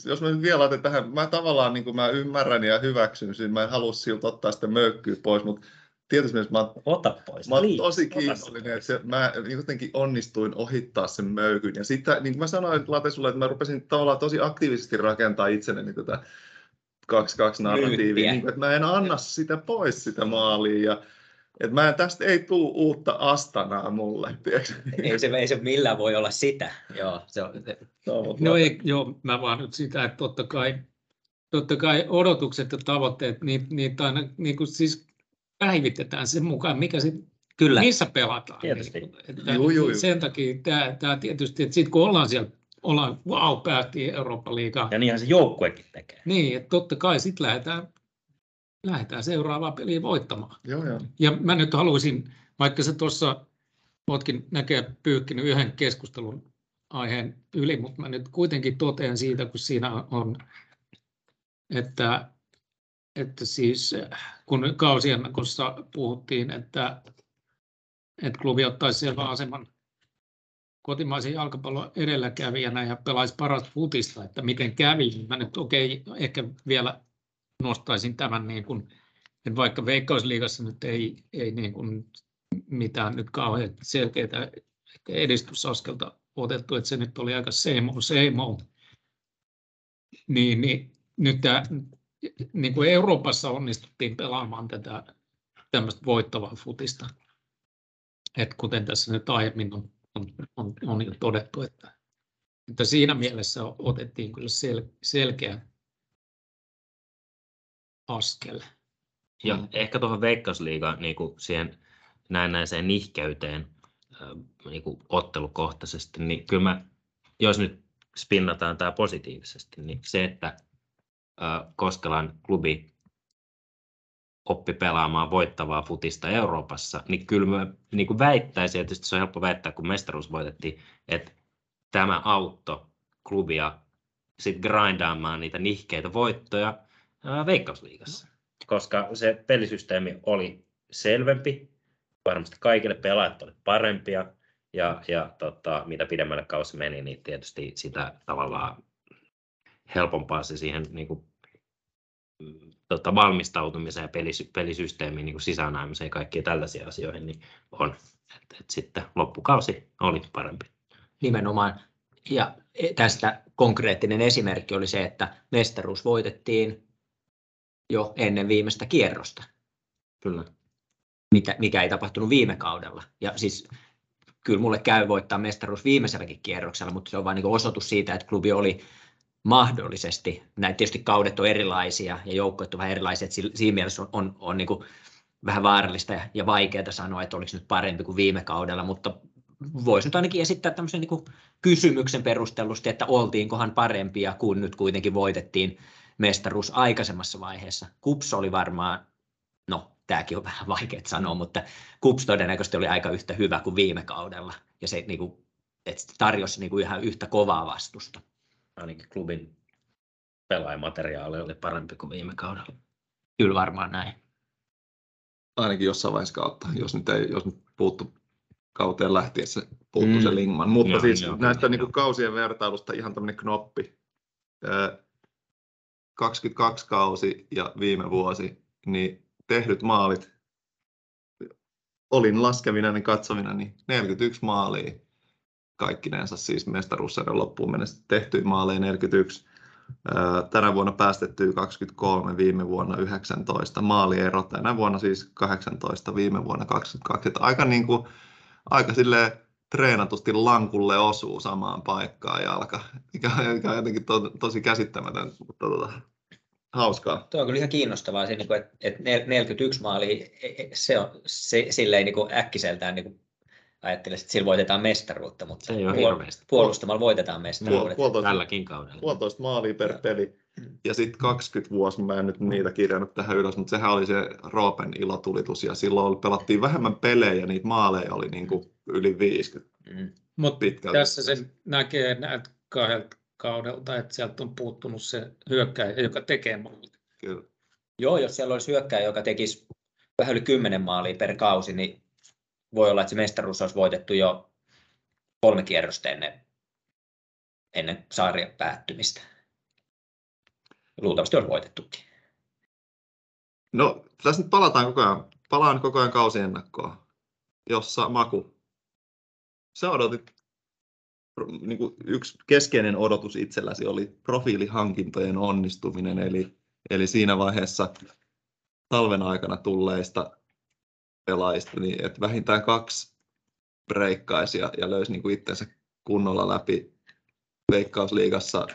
jos mä nyt vielä laitan tähän, mä tavallaan niin kuin mä ymmärrän ja hyväksyn sen, mä en halua siltä ottaa sitä möykkyä pois, mutta tietysti mä, oon- Ota pois. mä tosi kiitollinen, että se, mä jotenkin onnistuin ohittaa sen möykyn. Ja sitten, niin kuin mä sanoin Late sulle, että mä rupesin tavallaan tosi aktiivisesti rakentaa itselleni tätä 2-2 narratiivia, niin kuin, että mä en anna sitä pois sitä maalia. Ja, että mä en, tästä ei tule uutta astanaa mulle, tiedätkö? Ei se, ei se millään voi olla sitä. Joo, se on, No ei, joo, mä vaan nyt sitä, että totta kai, totta kai odotukset ja tavoitteet, niin, niitä aina niin kuin siis päivitetään sen mukaan, mikä se, kyllä. missä pelataan. Tietysti. Niin että Juu, juu, juu. Sen takia tämä, tämä tietysti, että sitten kun ollaan siellä, ollaan, wow, päästiin Eurooppa-liigaan, Ja niinhän se joukkuekin tekee. niin, että totta kai sitten lähdetään, lähdetään seuraavaa peliä voittamaan. Joo, joo. Ja mä nyt haluaisin, vaikka sä tuossa ootkin näkee pyyhkinyt yhden keskustelun aiheen yli, mutta mä nyt kuitenkin totean siitä, kun siinä on, että, että siis kun kausiennakossa puhuttiin, että, että klubi ottaisi selvän aseman kotimaisen jalkapallon edelläkävijänä ja pelaisi parasta futista, että miten kävi. niin Mä nyt okei, okay, ehkä vielä nostaisin tämän niin kuin, että vaikka Veikkausliigassa nyt ei, ei niin kuin mitään nyt kauhean selkeää ehkä edistysaskelta otettu, että se nyt oli aika same old, same old. Niin, niin nyt tämä, niin kuin Euroopassa onnistuttiin pelaamaan tätä tämmöistä voittavaa futista. Et kuten tässä nyt aiemmin on, on, on, on jo todettu, että, että siinä mielessä otettiin kyllä sel, selkeä askel. Ja Mm. ehkä tuohon Veikkausliigaan niin kuin siihen näennäiseen nihkeyteen niin kuin ottelukohtaisesti, niin kyllä mä, jos nyt spinnataan tämä positiivisesti, niin se, että Koskelan klubi oppi pelaamaan voittavaa futista Euroopassa, niin kyllä mä niin kuin väittäisin, ja tietysti se on helppo väittää, kun mestaruus voitettiin, että tämä auttoi klubia sitten grindaamaan niitä nihkeitä voittoja Veikkausliigassa, koska se pelisysteemi oli selvempi, varmasti kaikille pelaajat oli parempia, ja, ja tota, mitä pidemmälle kausi meni, niin tietysti sitä tavallaan helpompaa se siihen niin kuin, tota, valmistautumiseen ja pelisy, pelisysteemiin niin kuin sisäänäimiseen ja kaikkiin tällaisiin asioihin niin on. Et, et sitten loppukausi oli parempi. Nimenomaan. Ja tästä konkreettinen esimerkki oli se, että mestaruus voitettiin jo ennen viimeistä kierrosta, Kyllä. mitä, mikä ei tapahtunut viime kaudella. Ja siis kyllä mulle käy voittaa mestaruus viimeiselläkin kierroksella, mutta se on vain niin osoitus siitä, että klubi oli mahdollisesti, näin tietysti kaudet on erilaisia ja joukkueet on vähän erilaisia, että siinä mielessä on, on, on niin kuin vähän vaarallista ja, ja vaikeaa sanoa, että oliko nyt parempi kuin viime kaudella, mutta voisi nyt ainakin esittää tämmöisen niin kuin kysymyksen perustellusti, että oltiinkohan parempia, kun nyt kuitenkin voitettiin mestaruus aikaisemmassa vaiheessa. Kups oli varmaan, no tämäkin on vähän vaikea sanoa, mutta Kups todennäköisesti oli aika yhtä hyvä kuin viime kaudella ja se niin kuin, että tarjosi niin kuin ihan yhtä kovaa vastusta. Ainakin klubin pelaajamateriaali oli parempi kuin viime kaudella. Kyllä varmaan näin. ainakin jossain vaiheessa kautta, jos nyt, ei, jos nyt puuttu kauteen lähtiessä puuttu Mm. se Lingman. Mutta Joo, siis joo, näistä kyllä, niin kuin joo. kausien vertailusta ihan tämmöinen knoppi. Ö, 22 kausi ja viime vuosi, niin tehdyt maalit, olin laskevina ja katsovina, niin 41 maalia kaikkinensa siis mestaruussarjan loppuun mennessä tehtyjä maaleja 41. Ö, Tänä vuonna päästettyä 23, viime vuonna 19. Maaliero tänä vuonna siis 18, viime vuonna 22. Että aika, niin kuin, aika silleen treenatusti lankulle osuu samaan paikkaan jalka, mikä on, jotenkin to, tosi käsittämätön, mutta tota, hauskaa. Tuo on kyllä ihan kiinnostavaa, se, että et 41 maali, e, se on se, silleen niin äkkiseltään niin ajattelisin, että sillä voitetaan mestaruutta, mutta Se ei ole puol- puolustamalla voitetaan mestaruudet. puolitoista, Tälläkin kaudella. puolitoista maalia per peli. Ja sitten 20 vuosi, mä en nyt niitä kirjannut tähän ylös, mutta sehän oli se Roopen ilotulitus. Ja silloin pelattiin vähemmän pelejä, niitä maaleja oli niin kuin yli 50 Mm. Mutta tässä sen näkee näet kahdelta kaudelta, että sieltä on puuttunut se hyökkäjä, joka tekee maalit. Kyllä. Joo, jos siellä olisi hyökkäjä, joka tekisi vähän yli 10 maalia per kausi, niin voi olla, että se mestaruus olisi voitettu jo kolme kierrosta ennen, ennen sarjan päättymistä. Luultavasti olisi voitettukin. No, tässä nyt palataan koko ajan, palaan koko ajan kausiennakkoon, jossa Maku, sä odotit, niin kuin yksi keskeinen odotus itselläsi oli profiilihankintojen onnistuminen, eli, eli siinä vaiheessa talven aikana tulleista pelaajista, niin että vähintään kaksi breikkaisi ja, ja löysi niin kuin itsensä kunnolla läpi Veikkausliigassa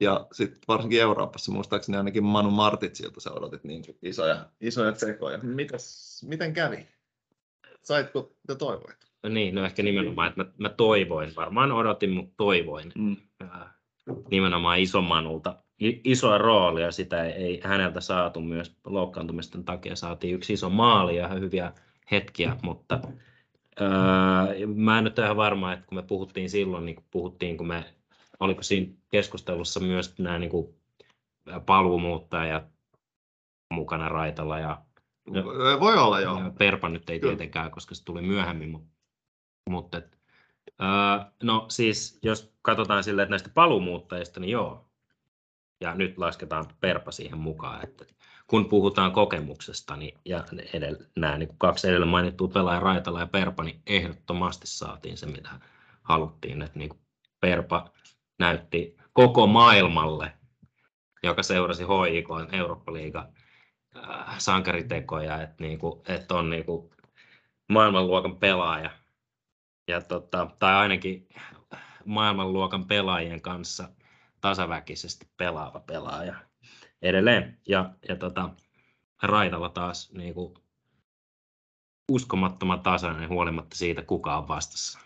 ja sitten varsinkin Euroopassa, muistaakseni ainakin Manu Martitsilta sä odotit niin isoja, isoja tekoja. Mitäs, miten kävi? Saitko te toivoit? Niin, no ehkä nimenomaan, että mä, mä toivoin, varmaan odotin, mutta toivoin Mm. nimenomaan isomanulta i- isoa roolia. Sitä ei, ei häneltä saatu myös loukkaantumisten takia. Saatiin yksi iso maali ja hyviä hetkiä, mutta ää, mä en nyt ole ihan varma, että kun me puhuttiin silloin, niin kun puhuttiin, kun me, oliko siinä keskustelussa myös nämä niin kuin, paluumuuttajat mukana Raitalla ja. Voi olla joo. Perpa nyt ei Kyllä. tietenkään, koska se tuli myöhemmin, mutta, mutta et, öö, no siis jos katsotaan silleen, että näistä paluumuuttajista, niin joo. Ja nyt lasketaan Perpa siihen mukaan, että kun puhutaan kokemuksesta, niin, ja edellä, nämä niin kuin kaksi edellä mainittua pelaajaa Raitala ja Perpa, niin ehdottomasti saatiin se, mitä haluttiin. Että niin kuin Perpa näytti koko maailmalle, joka seurasi HIK Eurooppa-liiga äh, sankaritekoja, että niinku, et on niinku maailmanluokan pelaaja. Ja tota, tai ainakin maailmanluokan pelaajien kanssa tasaväkisesti pelaava pelaaja edelleen. Ja, ja tota, Raitalla taas niinku, uskomattoman tasainen huolimatta siitä, kuka on vastassa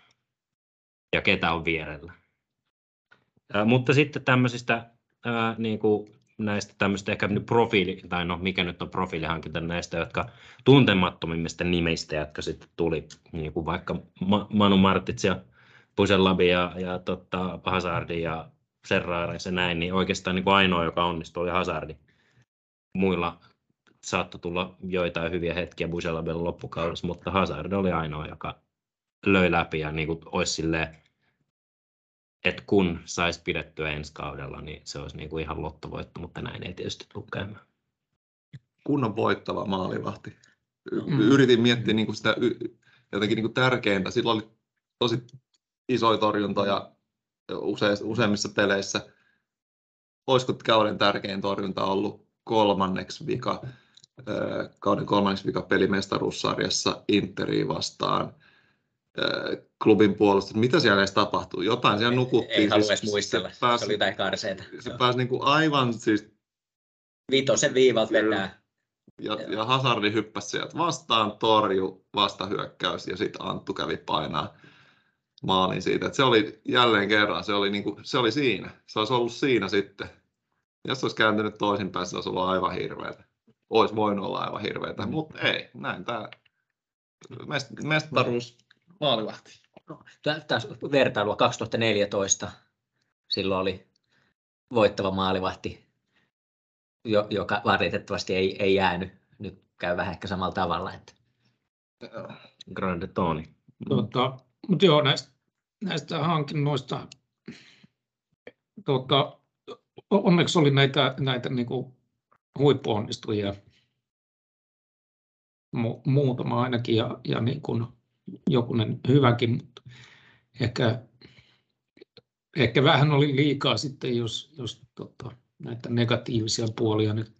ja ketä on vierellä. Ää, mutta sitten tämmöisistä ää, niin kuin näistä tämmöistä ehkä nyt profiili, tai no mikä nyt on profiilihankinta näistä, jotka tuntemattomimmista nimistä, jotka sitten tuli, niin kuin vaikka Ma- Manu Martits ja Puselabi ja, ja tota, Hazardi ja Serrares ja näin, niin oikeastaan niin kuin ainoa, joka onnistui, oli Hazardi. Muilla saattoi tulla joitain hyviä hetkiä Buselabilla loppukaudessa, mutta Hazard oli ainoa, joka löi läpi ja niin kuin olisi silleen, että kun saisi pidettyä ensi kaudella, niin se olisi niin kuin ihan lottovoitto, mutta näin ei tietysti tule käymään. kunnon voittava maalivahti. Mm. Yritin miettiä niin kuin sitä y- jotenkin niin kuin tärkeintä. Sillä oli tosi isoja torjuntoja use- useimmissa peleissä. Olisiko kauden tärkein torjunta ollut kolmanneksi vika, ö, kauden kolmanneksi vika pelimestaruussarjassa Interiä vastaan ö, klubin puolustus. Mitä siellä edes tapahtuu? Jotain siellä nukuttiin. Ei halua Siis muistella, Se se pääsi, oli jotain karseita. se pääsi niin kuin aivan siis Viitosen viivalta vetää. Ja, ja Hazardi hyppäsi sieltä vastaan, torju, vastahyökkäys ja sitten Anttu kävi painaa maalin siitä. Et se oli jälleen kerran, se oli, niinku, se oli siinä. Se olisi ollut siinä sitten. Jos se olisi kääntynyt toisinpäin, se olisi ollut aivan hirveätä. Olisi voinut olla aivan hirveätä, mutta ei. Näin tämä mest- mestaruus maalivahti. Taas vertailua 2014. Silloin oli voittava maalivahti, jo- joka valitettavasti ei, ei jäänyt. Nyt käy vähän ehkä samalla tavalla. Että Grande Toni. Tota, mutta joo, näistä, näistä hankinnoista tota, onneksi oli näitä, näitä niin kuin huippuonnistujia mu, muutama ainakin ja, ja niin kuin jokunen hyväkin, mutta ehkä, ehkä vähän oli liikaa sitten, jos, jos tota, näitä negatiivisia puolia nyt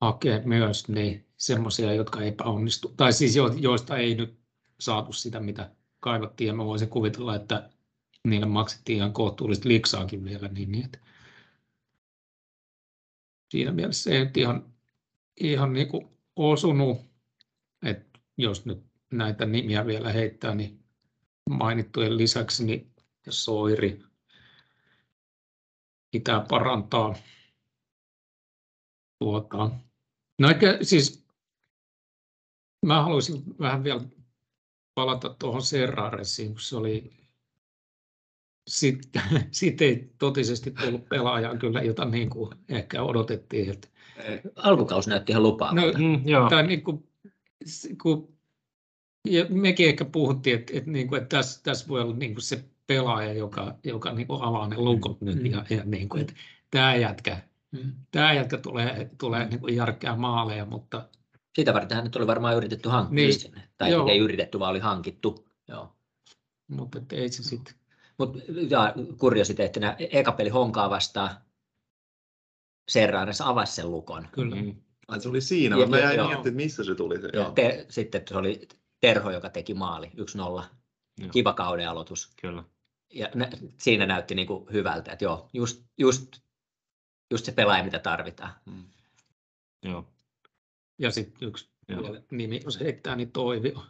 hakee myös, niin semmoisia, jotka epäonnistu, tai siis jo, joista ei nyt saatu sitä, mitä kaivattiin ja mä voisin kuvitella, että niille maksettiin ihan kohtuullista liksaakin vielä, niin, niin että siinä mielessä ei nyt ihan, ihan niin kuin osunut, että jos nyt näitä nimiä vielä heittää, niin mainittujen lisäksi niin Soiri pitää parantaa. Tuota. No ehkä siis mä haluaisin vähän vielä palata tuohon Serraresiin, kun se oli sitten sit ei totisesti tullut pelaajaa kyllä, jota niin kuin ehkä odotettiin. Että... Alkukausi näytti ihan lupaavalta. No, mm, joo. Tai niin kuin, kun, ja mekin ehkä puhuttiin, että, että, niin kuin, että tässä, tässä voi olla niin kuin se pelaaja, joka, joka niin kuin avaa ne lukot nyt. Mm. Ja, ja niin kuin, että tämä jätkä, mm. tämä jätkä tulee, tulee niin kuin järkkää maaleja, mutta sitä varten nyt oli varmaan yritetty hankkia niin, sinne. Tai joo. ei yritetty, vaan oli hankittu. Joo. Mutta ei se sitten. Mutta ja kuriositeettina, eka peli Honkaa vastaan, Serranes avasi sen lukon. Kyllä. Mm. Ai, se oli siinä, mutta mä jäin miettimään, että missä se tuli. Se. Ja te, sitten se oli Terho, joka teki maali, 1-0. Kiva kauden aloitus. Kyllä. Ja nä, siinä näytti niinku hyvältä, että joo, just, just, just se pelaaja, mitä tarvitaan. Mm. Joo. Ja sitten yksi Joo. nimi, jos heittää, niin Toivio.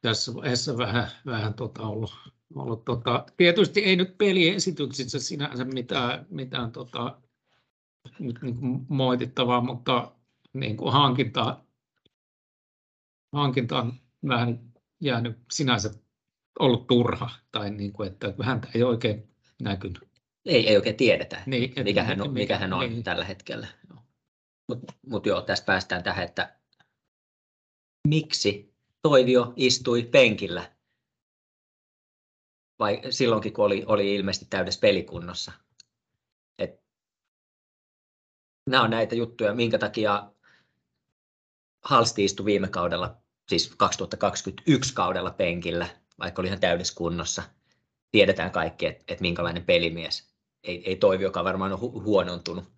Tässä vaiheessa vähän, vähän tota ollut, ollut tota, tietysti ei nyt peliesityksissä sinänsä mitään, mitään tota, nyt niin kuin moitittavaa, mutta niin kuin hankinta, hankinta on vähän jäänyt sinänsä ollut turha, tai niin kuin, että häntä ei oikein näkynyt. Ei, ei oikein tiedetä, niin, mikä, hän on, mikä hän on niin. tällä hetkellä. Mutta mut joo, tästä päästään tähän, että miksi Toivio istui penkillä vai silloinkin, kun oli, oli ilmeisesti täydessä pelikunnossa. Et nämä on näitä juttuja, minkä takia Halsti istui viime kaudella, siis 2021 kaudella penkillä, vaikka oli ihan täydessä kunnossa. Tiedetään kaikki, että et minkälainen pelimies. Ei, ei Toiviokaan varmaan ole hu- huonontunut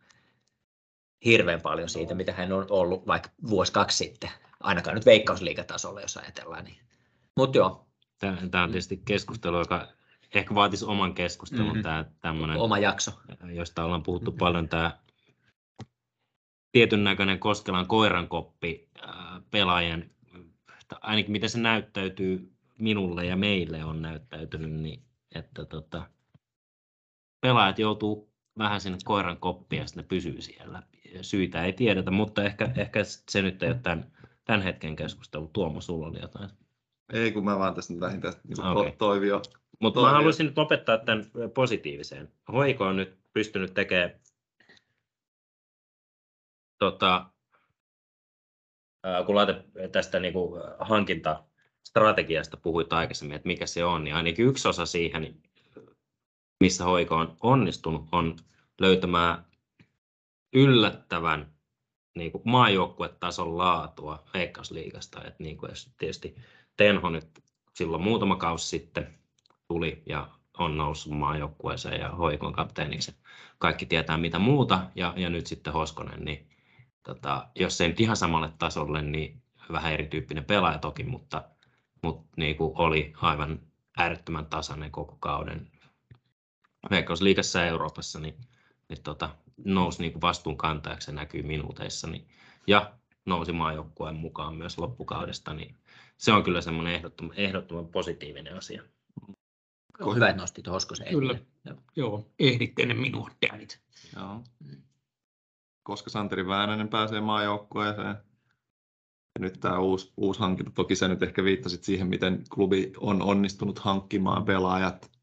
hirveän paljon siitä, mitä hän on ollut vaikka vuosi kaksi sitten. Ainakaan nyt veikkausliigatasolla, jos ajatellaan. Niin. Mutta joo. Tämä on tietysti keskustelu, joka ehkä vaatisi oman keskustelun. Mm-hmm. Tämä, tämmönen, Oma jakso. Josta ollaan puhuttu mm-hmm. paljon. Tämä tietyn näköinen Koskelan koirankoppi pelaajien, ainakin miten se näyttäytyy minulle ja meille on näyttäytynyt, niin että tota, pelaajat joutuu vähän sinne koiran koppia ja sitten ne pysyy siellä syitä ei tiedetä, mutta ehkä, ehkä se nyt ei ole tämän, tämän hetken keskustelu. Tuomo, sulla oli jotain. Ei, kun mä vaan tässä nyt lähdin tästä niin okay. toivio. Mutta mä haluaisin nyt lopettaa tämän positiiviseen. Hoiko on nyt pystynyt tekemään tota, kun laite tästä niin kuin hankintastrategiasta puhuit aikaisemmin, että mikä se on, niin ainakin yksi osa siihen, missä hoiko on onnistunut, on löytämään yllättävän niin maajoukkuetason laatua Veikkausliigasta. Että niin kuin tietysti Tenho nyt silloin muutama kausi sitten tuli ja on noussut maajoukkueeseen ja hoikon kapteeniksi. Kaikki tietää mitä muuta ja, ja nyt sitten Hoskonen, niin tota, jos ei nyt ihan samalle tasolle, niin vähän erityyppinen pelaaja toki, mutta, mutta niin kuin oli aivan äärettömän tasainen koko kauden Veikkausliigassa ja Euroopassa, niin, niin tota, nousi niin vastuunkantajaksi, se näkyy minuuteissa, niin, ja nousi maajoukkueen mukaan myös loppukaudesta, niin se on kyllä semmoinen ehdottoman, ehdottoman positiivinen asia. On hyvä, että nostit Hoskosen Kyllä, joo, joo ehditte ne minua, David. Joo. Koska Santeri Väänänen pääsee maajoukkueeseen, ja nyt tämä uusi, uusi hankinta, toki se nyt ehkä viittasit siihen, miten klubi on onnistunut hankkimaan pelaajat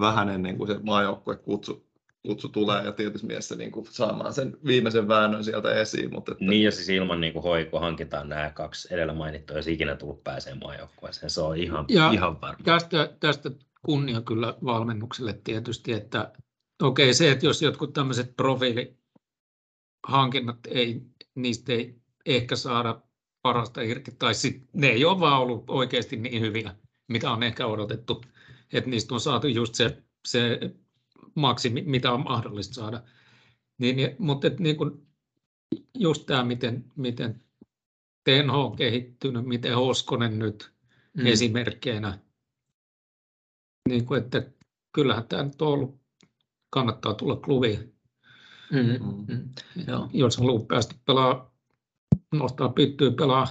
vähän ennen kuin se maajoukkue kutsu, kutsu tulee ja tietysti mielessä niin kuin saamaan sen viimeisen väännön sieltä esiin. Mutta että... Niin ja siis ilman niin kuin hoiko hankitaan nämä kaksi edellä mainittua, jos ikinä tullut pääsee maajoukkueeseen. Se on ihan, ja ihan varma. Tästä, tästä kunnia kyllä valmennukselle tietysti, että okei okay, se, että jos jotkut tämmöiset profiilihankinnat ei, niistä ei ehkä saada parasta irti, tai sit ne ei ole vaan ollut oikeasti niin hyviä, mitä on ehkä odotettu, että niistä on saatu just se, se maksimi, mitä on mahdollista saada. Niin, mutta et, niin kuin, just tämä, miten, miten Tenho on kehittynyt, miten Hoskonen nyt, mm. esimerkkeinä. Niin kuin, että kyllähän tämä nyt on ollut, kannattaa tulla klubiin, Mm, mm, jos haluaa päästä pelaa, nostaa pyttyä, pelaa,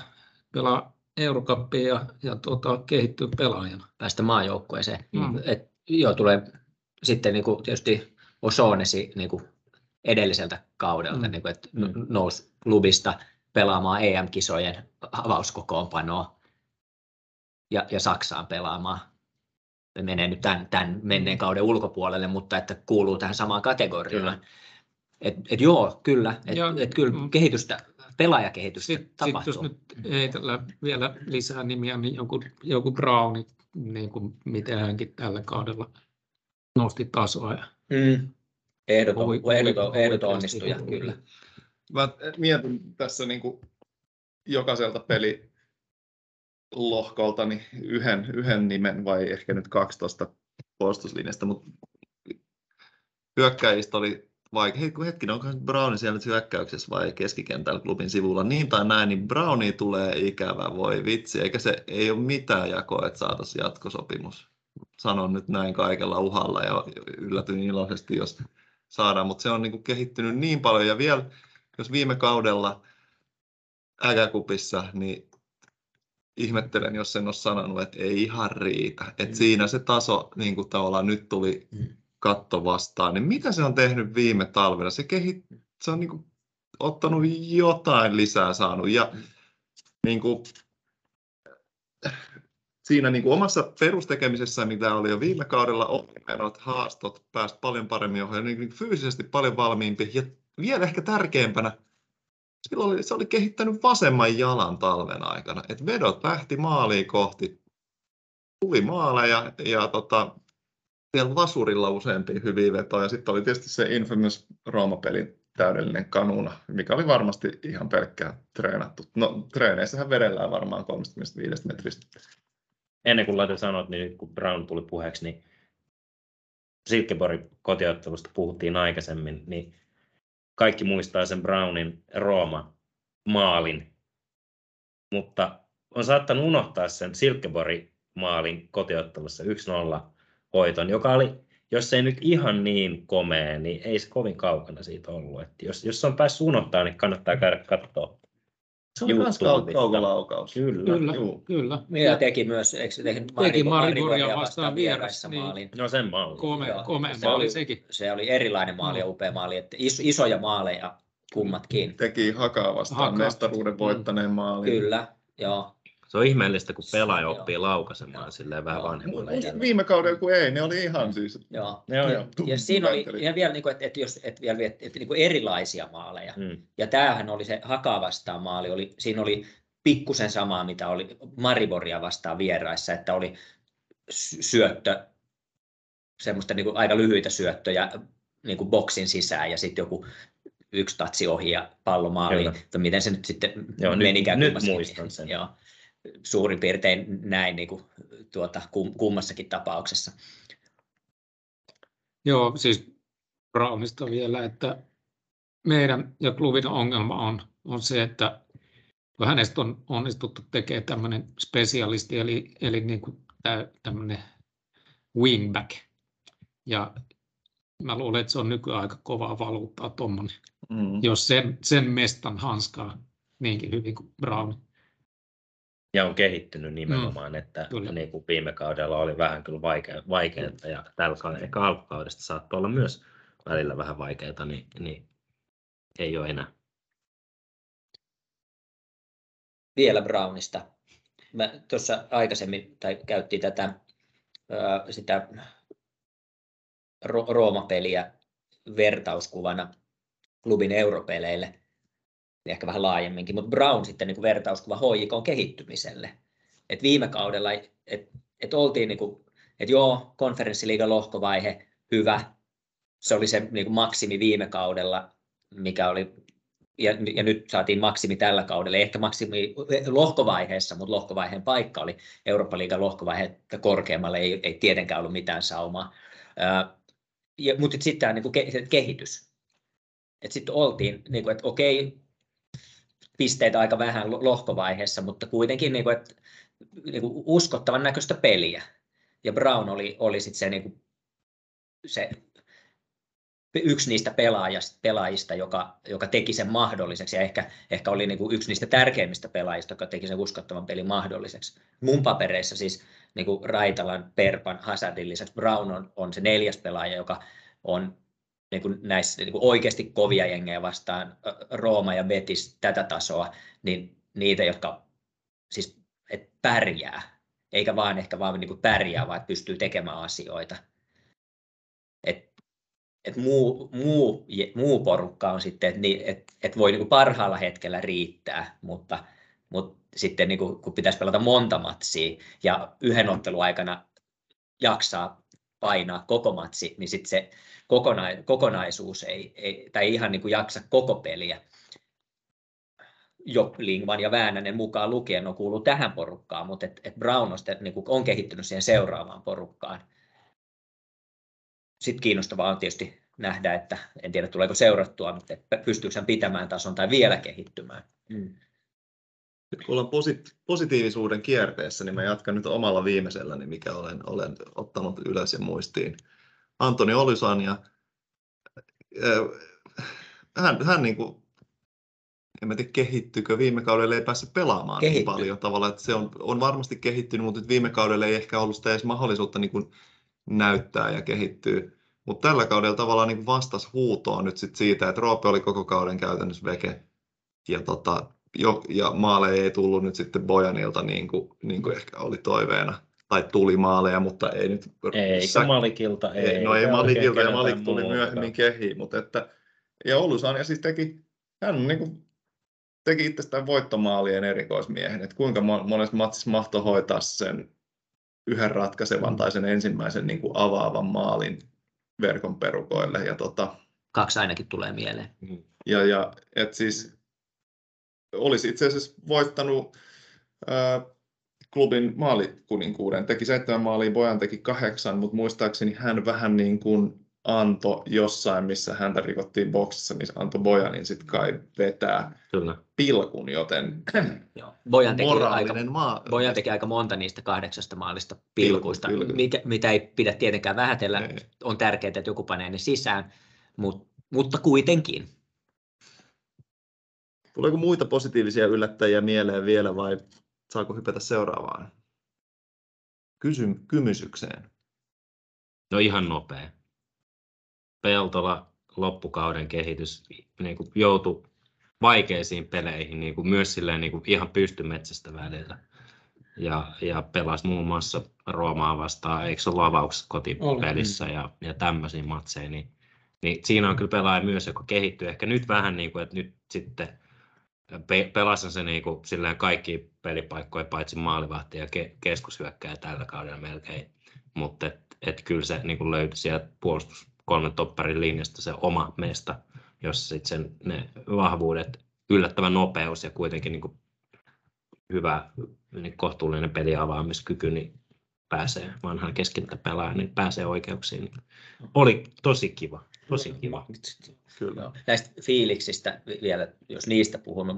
pelaa Eurocappia ja, ja tuota, kehittyä pelaajana. Päästä maajoukkueeseen. Mm. Et, joo, tulee sitten niin kuin, tietysti Osonesi niin kuin edelliseltä kaudelta, Mm. niin kuin, että n- nousi klubista pelaamaan EM-kisojen avauskokoonpanoa ja, ja Saksaan pelaamaan. Se menee nyt tämän, tämän menneen kauden ulkopuolelle, mutta että kuuluu tähän samaan kategoriaan. Et, et joo, kyllä. Et, et kyllä mm. kehitystä, pelaajakehitystä Sitten sit tapahtuu. jos nyt heitellään vielä lisää nimiä, niin joku, joku Browni, niin kuin miten hänkin tällä kaudella nosti tasoa. Ja Mm. Ehdoton, hui- ehdoton, onnistuja, kyllä. Mä mietin tässä niin kuin jokaiselta peli lohkolta niin yhden, yhden nimen vai ehkä nyt 12 puolustuslinjasta, mutta hyökkäjistä oli vaikea. Hetkinen, onko Browni siellä nyt hyökkäyksessä vai keskikentällä klubin sivulla? Niin tai näin, niin Browni tulee ikävä, voi vitsi, eikä se ei ole mitään jakoa, että saataisiin jatkosopimus. Sanon nyt näin kaikella uhalla ja yllätyn iloisesti, jos saadaan, mutta se on niin kuin kehittynyt niin paljon ja vielä, jos viime kaudella äkäkupissa, niin ihmettelen, jos en ole sanonut, että ei ihan riitä. Et Mm. siinä se taso niin kuin tavallaan nyt tuli Mm. Katto vastaan, niin mitä se on tehnyt viime talvena? Se, kehit, se on niin kuin ottanut jotain lisää saanut ja Mm. niin kuin, siinä niin kuin omassa perustekemisessä, mitä oli jo viime kaudella, ohimenot, haastot, pääsi paljon paremmin ohjaan, niin fyysisesti paljon valmiimpi ja vielä ehkä tärkeämpänä, silloin oli, se oli kehittänyt vasemman jalan talven aikana, että vedot lähti maaliin kohti, tuli maaleja ja tota, siellä lasurilla useampia hyviä vetoja. Sitten oli tietysti se infamous Rooma-pelin täydellinen kanuna, mikä oli varmasti ihan pelkkää treenattu. No treeneissähän vedellään varmaan 35 metristä. ennen kuin laitan sanot, niin kun Brown tuli puheeksi, niin Silkeborgin kotiottelusta puhuttiin aikaisemmin, niin kaikki muistaa sen Brownin Rooma-maalin, mutta on saattanut unohtaa sen Silkeborgin maalin kotiottelussa 1-0 hoiton, joka oli, jos ei nyt ihan niin komea, niin ei se kovin kaukana siitä ollut. Että jos, jos on päässyt unohtaa, niin kannattaa käydä katsoa. Se oli myös kaukolaukaus. Kyllä. Kyllä, Juu. kyllä. Ja teki myös, eikö se tehnyt Teki Mariboria vastaan vieraissa vieras, niin. maalin. No sen maali. Kome, Joo. komea Se maali oli- sekin. Se oli erilainen maali ja upea maali, että is, isoja maaleja kummatkin. Teki hakaa vastaan Hakaa. mestaruuden voittaneen maalin. Kyllä, joo. Se on ihmeellistä, kun pelaaja Joo. oppii laukaisemaan silleen vähän iälle. Viime kaudella kun ei, ne oli ihan siis joo. Joo, ja, joo. ja siinä oli ja vielä, niin kuin, että, että, jos, että, vielä, että, että niin kuin erilaisia maaleja. Mm. Ja tämähän oli se Hakaa vastaan maali, oli, siinä oli pikkusen samaa, mitä oli Mariboria vastaan vieraissa, että oli sy- syöttö, semmoista niin kuin aika lyhyitä syöttöjä niin kuin boksin sisään ja sitten joku yksi tatsi ohi ja pallo maaliin. Miten se nyt sitten Joo, nyt- menikään nyt kummassakin. muistan sen. Joo, suurin piirtein näin niin kuin, tuota, kum, kummassakin tapauksessa. Joo, siis Brownista vielä, että meidän ja klubin ongelma on, on se, että kun hänestä on onnistuttu tekemään tämmöinen spesialisti, eli, eli niin kuin tämmöinen wingback. Ja mä luulen, että se on nykyään aika kovaa valuuttaa tuommoinen, Mm. jos sen, sen mestan hanskaa niinkin hyvin kuin Brown. Ja on kehittynyt nimenomaan, mm. että Kyllä. niin kuin viime kaudella oli vähän kyllä vaikea, vaikeaa ja tällä kaudella, ehkä alkukaudesta saattoi olla myös välillä vähän vaikeaa, niin, niin ei ole enää. vielä Brownista. Mä tuossa aikaisemmin tai käyttiin tätä sitä Ro- Rooma-peliä vertauskuvana klubin europeleille, ehkä vähän laajemminkin, mutta Brown sitten niin kuin vertauskuva HJK kehittymiselle. Et viime kaudella, että et oltiin, niin kuin, että joo, konferenssiliigan lohkovaihe, hyvä, se oli se niin kuin maksimi viime kaudella, mikä oli ja, ja nyt saatiin maksimi tällä kaudella, ehkä maksimi lohkovaiheessa, mutta lohkovaiheen paikka oli Eurooppa-liigan lohkovaihetta korkeammalle, ei, ei tietenkään ollut mitään saumaa. Ja, mutta sitten tämä niin ke, kehitys. Sitten oltiin, niin kuin, että okei, pisteitä aika vähän lo- lohkovaiheessa, mutta kuitenkin, niin kuin, että niin kuin uskottavan näköistä peliä. Ja Brown oli, oli sit se, niin kuin, se yksi niistä pelaajista, pelaajista joka, joka teki sen mahdolliseksi ja ehkä, ehkä oli niin kuin yksi niistä tärkeimmistä pelaajista, joka teki sen uskottavan pelin mahdolliseksi. Mun papereissa siis niin kuin Raitalan, Perpan, Hazardin lisäksi Brown on, on se neljäs pelaaja, joka on niin kuin näissä niin kuin oikeasti kovia jengejä vastaan, Rooma ja Betis tätä tasoa, niin niitä, jotka siis et pärjää, eikä vaan ehkä vaan niin kuin pärjää, vaan pystyy tekemään asioita. Et, et muu, muu, muu porukka on sitten, että niin, et, et voi niin kuin parhaalla hetkellä riittää, mutta, mutta sitten niin kuin, kun pitäisi pelata monta matsia ja yhden ottelun aikana jaksaa painaa koko matsi, niin sitten se kokona, kokonaisuus ei, ei, tai ihan niin kuin jaksa koko peliä. Jo Lingman ja Väänänen mukaan lukien on kuullut tähän porukkaan, mutta et, et Brown on, sitten, niin kuin on kehittynyt siihen seuraavaan porukkaan. Sitten kiinnostavaa on tietysti nähdä, että en tiedä tuleeko seurattua, mutta pystyykö hän pitämään tason tai vielä kehittymään. Mm. Kun ollaan posit- positiivisuuden kierteessä, niin mä jatkan nyt omalla viimeiselläni, mikä olen, olen ottanut ylös ja muistiin. Antoni Olysan ja hän, hän niin kuin, en tiedä kehittyykö, viime kaudella ei päässyt pelaamaan Kehitty. niin paljon tavalla, että se on, on varmasti kehittynyt, mutta viime kaudella ei ehkä ollut sitä edes mahdollisuutta niin kuin näyttää ja kehittyä. Mutta tällä kaudella tavallaan niin vastasi huutoon nyt sit siitä, että Roope oli koko kauden käytännössä veke. Ja, tota, jo, ja maale ei tullut nyt sitten Bojanilta niin kuin, niin kuin ehkä oli toiveena tai tuli maaleja, mutta ei nyt... Ei, sä... Malikilta ei. ei no ei Malikilta ja Malik tuli muuta. myöhemmin kehiin, mutta että... Ja Oulusan ja siis teki, hän niin kuin, teki itsestään voittomaalien erikoismiehen, että kuinka monessa matsissa mahtoi hoitaa sen yhden ratkaisevan mm. tai sen ensimmäisen niin kuin avaavan maalin verkon perukoille. Ja tota, Kaksi ainakin tulee mieleen. Mm. Ja, ja et siis olisi itse asiassa voittanut ää, klubin maalikuninkuuden. Teki seitsemän maalia, Bojan teki kahdeksan, mutta muistaakseni hän vähän niin kuin antoi jossain, missä häntä rikottiin boksissa, niin antoi Bojanin sitten kai vetää Kyllä. pilkun, joten Joo. Bojan, teki aika, maa... Bojan teki aika monta niistä kahdeksasta maalista pilkuista, Pilku, pilku. Mikä, mitä ei pidä tietenkään vähätellä. Ei. On tärkeää, että joku panee ne sisään, mutta, mutta kuitenkin. Tuleeko muita positiivisia yllättäjiä mieleen vielä vai saako hypätä seuraavaan Kysy- kymysykseen? No ihan nopea. Peltola loppukauden kehitys niin kuin joutui vaikeisiin peleihin niin kuin myös silleen, niin kuin ihan pystymetsästä välillä. Ja, ja pelasi muun muassa Roomaa vastaan, eikö se ole avauksessa kotipelissä ja, ja tämmöisiä matseja, niin, niin siinä on kyllä pelaaja myös, joka kehittyy ehkä nyt vähän niin kuin, että nyt sitten pe- pelasin se niin kuin, silleen kaikki pelipaikkoja paitsi maalivahti ja ke- keskushyökkäjä tällä kaudella melkein, mutta et, et kyllä se niin kuin löytyi sieltä puolustus kolmen topparin linjasta se oma mesta, jossa sitten ne vahvuudet, yllättävän nopeus ja kuitenkin niin kuin hyvä niin kohtuullinen peliavaamiskyky, niin pääsee vanhan keskeltä pelaamaan, niin pääsee oikeuksiin. Oli tosi kiva, tosi kiva. Kyllä. Näistä fiiliksistä vielä, jos niistä puhumme,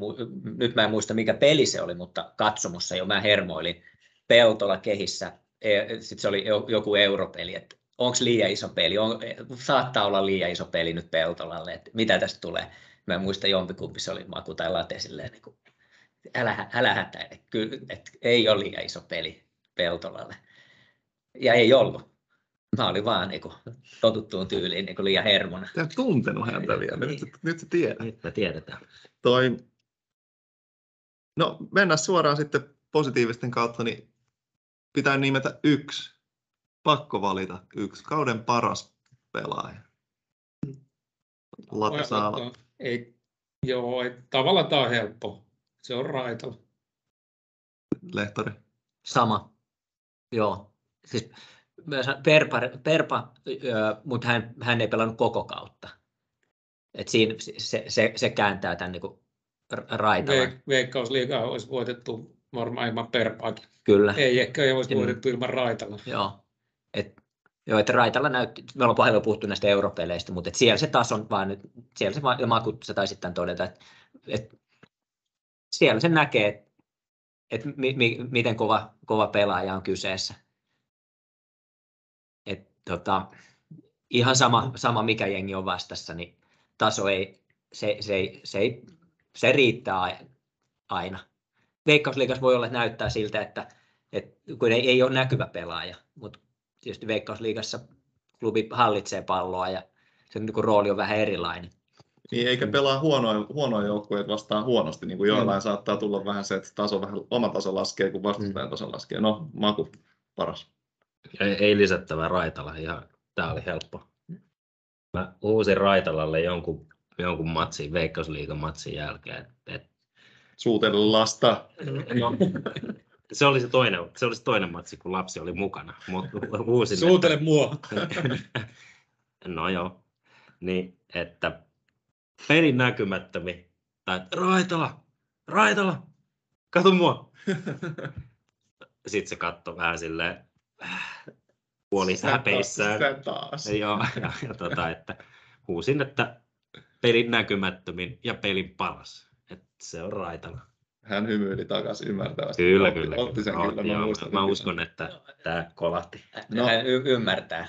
nyt mä en muista mikä peli se oli, mutta katsomussa jo mä hermoilin Peltola kehissä, e, sitten se oli joku europeli, että onko liian iso peli, on, saattaa olla liian iso peli nyt Peltolalle, että mitä tästä tulee. Mä en muista jompikumpi se oli maku tai late silleen, niin kuin, älä, älä hätäile, kyllä, että ei ole liian iso peli Peltolalle. Ja ei ollut Mä olin vaan niin kuin, totuttuun tyyliin niin kuin liian hermona. Tämä tuntenut häntä vielä, nyt, niin. nyt se tiedät. Nyt me tiedetään. Toi, no mennään suoraan sitten positiivisten kautta, niin pitää nimetä yksi. Pakko valita yksi. Kauden paras pelaaja. Latte saa ei, Joo, ei, tavallaan tämä on helppo. Se on Raitala. Lehtori. Sama. Joo. Siis Perpa, Perpa mutta hän, hän ei pelannut koko kautta. Et siinä, se, se, se kääntää tämän niin raitalan. Veik, veikkausliigaa olisi voitettu varmaan ilman Perpaakin. Kyllä. Ei ehkä ei olisi voitettu ilman Raitalla. Joo. Et, joo, että Raitalla näytti, me ollaan paljon puhuttu näistä europeleistä, mutta et siellä se tason vaan nyt, siellä se ja Maku, sä taisit tämän todeta, että, että siellä se näkee, että että mi, mi, miten kova, kova pelaaja on kyseessä. Tota, ihan sama, sama, mikä jengi on vastassa, niin taso ei, se, se, se, ei, se riittää aina. Veikkausliikas voi olla, että näyttää siltä, että, että kun ei, ei ole näkyvä pelaaja, mutta tietysti Veikkausliigassa klubi hallitsee palloa ja sen niin rooli on vähän erilainen. Niin, eikä pelaa huonoja, huonoja joukkueita vastaan huonosti, niin kuin joillain mm. saattaa tulla vähän se, että taso vähän, oma taso laskee, kun vastustajan mm. taso laskee. No, maku paras. Ei, ei lisättävää Raitala, ihan, tämä oli helppo. Mä uusin Raitalalle jonkun, jonkun matsin, Veikkausliigan matsin jälkeen. Et, et... Suutellasta. No, se oli se toinen, se oli se toinen matsi, kun lapsi oli mukana. Mut uusin, Suutele että... mua. no joo. Niin, että pelin näkymättömi. Tai Raitala, Raitala, kato mua. Sitten se katsoi vähän silleen puoli häpeissään. taas. Joo, ja, ja tota, että huusin, että pelin näkymättömin ja pelin paras. Että se on Raitala. Hän hymyili takaisin ymmärtävästi. Kyllä, otti, kyllä. Otti sen kyllä, mä, mä, mä uskon, että tämä kolahti. No. Hän y- ymmärtää.